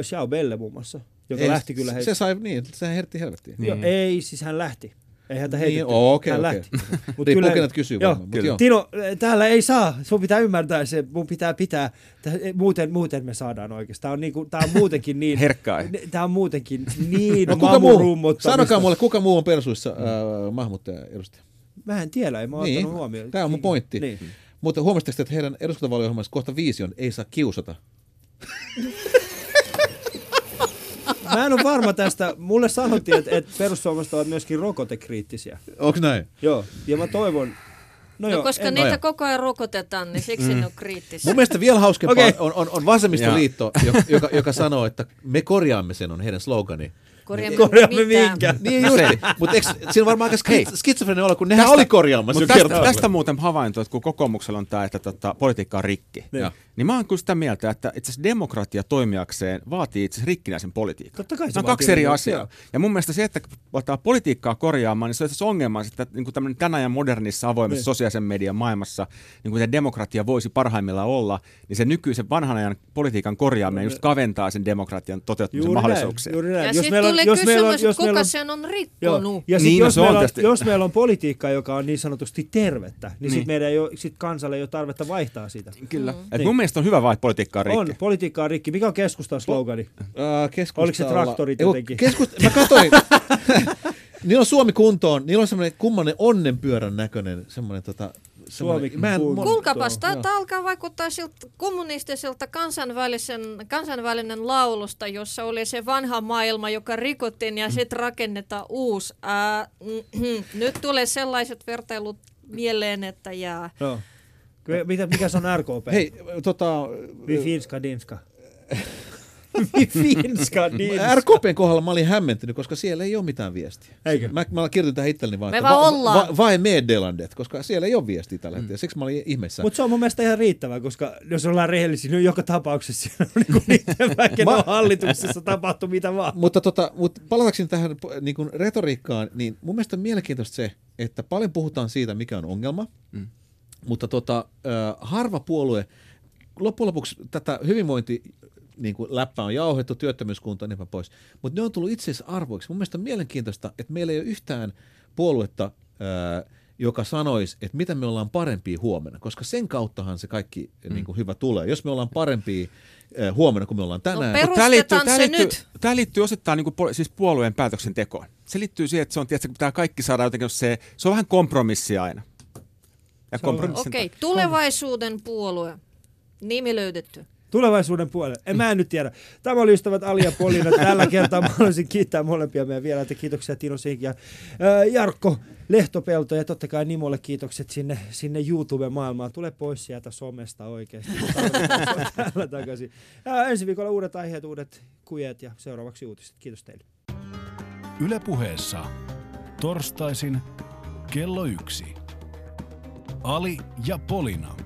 Xiao Belle muun muassa, joka Ei, lähti kyllä se, heistä. se sai, niin, se hertti helvettiin. Jo, ei, siis hän lähti. Ei häntä Niin, heitetty. oo, okei, hän okei. lähti. Mut Riippuu kyllä- kenet kysyy joo, varmaan, mut joo. Tino, täällä ei saa. Sun pitää ymmärtää se. Mun pitää pitää. Täh, muuten, muuten me saadaan oikeasti. Tää on, niinku, tää on muutenkin niin... Herkkää. Tää on muutenkin niin No kuka muu? Sanokaa mulle, kuka muu on persuissa äh, maahanmuuttaja edustaja? Mä en tiedä, en mä Niin, ottanut huomioon. tää on mun pointti. Niin. Mutta huomasitteko, että heidän eduskuntavaaliohjelmassa kohta viisi on, ei saa kiusata? Mä en ole varma tästä. Mulle sanottiin, että, että perussuomalaiset ovat myöskin rokotekriittisiä. Onko näin? Joo, ja mä toivon, No, no koska en- niitä joo. koko ajan rokotetaan, niin siksi mm. ne on kriittisiä. Mun mielestä vielä hauskempaa Okei. on, on, on vasemmistoliitto, joka, joka, joka sanoo, että me korjaamme sen, on heidän slogani. Korjaamme, Korjaamme mitä? minkä? Niin just, mutta eikö siinä on varmaan aika skits- skitsofrenen olla, kun nehän Tästä- oli korjaamassa jo Mutta tästä, tästä muuten havainto, että kun kokoomuksella on tämä, että tota, politiikka on rikki, Niin. niin mä oon kyllä sitä mieltä, että itse asiassa demokratia toimijakseen vaatii itse asiassa rikkinäisen politiikan. Totta kai se Nämä on kaksi eri asiaa. joo. Ja mun mielestä se, että aletaan politiikkaa korjaamaan, niin se on itse ongelma, että niin kuin tämmöinen tänä ajan modernissa avoimessa Niin. sosiaalisen median maailmassa, niin kuin demokratia voisi parhaimmillaan olla, niin se nykyisen vanhan ajan politiikan korjaaminen just kaventaa sen demokratian toteuttamisen Juuri näin, mahdollisuuksia. juuri näin. Ja Jos sitten meillä on- tulee jos meillä on- kysymys, jos kuka on- sen on Joo. rikkonut. Ja sit Niin, no jos, se on meillä on, tietysti- jos meillä on politiikkaa, joka on niin sanotusti tervettä, niin, niin. Niin. sit meidän ei ole, sit kansalle ei ole tarvetta vaihtaa sitä. Kyllä. Mm. Et Niin. mun mielestä on hyvä vaihtaa politiikkaa rikki. On, politiikka on rikki. Mikä on keskustan slogani? Äh, keskustalla- Oliko se traktorit jotenkin? Keskust... Mä katsoin. niillä on Suomi kuntoon. Niillä on semmoinen kummanen onnenpyörän näköinen semmoinen tota, mä en. Kuulkapas, tämä alkaa vaikuttaa siltä kommunistiselta kansainvälisen, kansainvälinen laulusta, jossa oli se vanha maailma, joka rikottiin ja sitten rakennetaan uusi. Ää, mm, nyt tulee sellaiset vertailut mieleen, että jää. Joo. Ky- Mitä, mikä se on RKP? Hei, tota, Vi finska dinska. Finska dinska. RKPn kohdalla mä olin hämmentynyt, koska siellä ei ole mitään viestiä. Eikö? Mä, mä kirjoitin tähän itselleni vaan, Me että vaan va, ollaan. va, vai meddelandet, koska siellä ei ole viestiä tällä hetkellä. Siksi mä olin ihmeessä. Mutta se on mun mielestä ihan riittävä, koska jos ollaan rehellisiä, niin joka tapauksessa siellä on niinku on hallituksessa tapahtuu mitä vaan. Mutta tota, mut palatakseni tähän niin kuin retoriikkaan, niin mun mielestä on mielenkiintoista se, että paljon puhutaan siitä, mikä on ongelma, mm. mutta tota, äh, harva puolue, loppujen lopuksi tätä hyvinvointi niin kuin läppä on jauhettu, työttömyyskunta ja niin pois, mutta ne on tullut itse asiassa arvoiksi. Mun mielestä on mielenkiintoista, että meillä ei ole yhtään puoluetta, äh, joka sanoisi, että mitä me ollaan parempia huomenna, koska sen kauttahan se kaikki mm. niin kuin hyvä tulee. Jos me ollaan parempia äh, huomenna kuin me ollaan tänään, No, tää liittyy, se liittyy, nyt. Tämä liittyy osittain niin kuin, siis puolueen päätöksentekoon. Se liittyy siihen, että se on, tiedätkö, kun pitää kaikki saada jotenkin, se, se on vähän kompromissi aina. Ja kompromissin Okei, tulevaisuuden puolue. Nimi löydetty. Tulevaisuuden puolelle. En mä en nyt tiedä. Tämä oli ystävät Ali ja Polina. Tällä kertaa mä haluaisin kiittää molempia meidän vieraita. Kiitoksia Tino Sink ja ää, Jarkko Lehtopelto ja totta kai Nimolle kiitokset sinne, sinne YouTube-maailmaan. Tule pois sieltä somesta oikeasti. Täällä takaisin. Ää, ensi viikolla uudet aiheet, uudet kujet ja seuraavaksi uutiset. Kiitos teille. Yle puheessa. Torstaisin kello yksi. Ali ja Polina.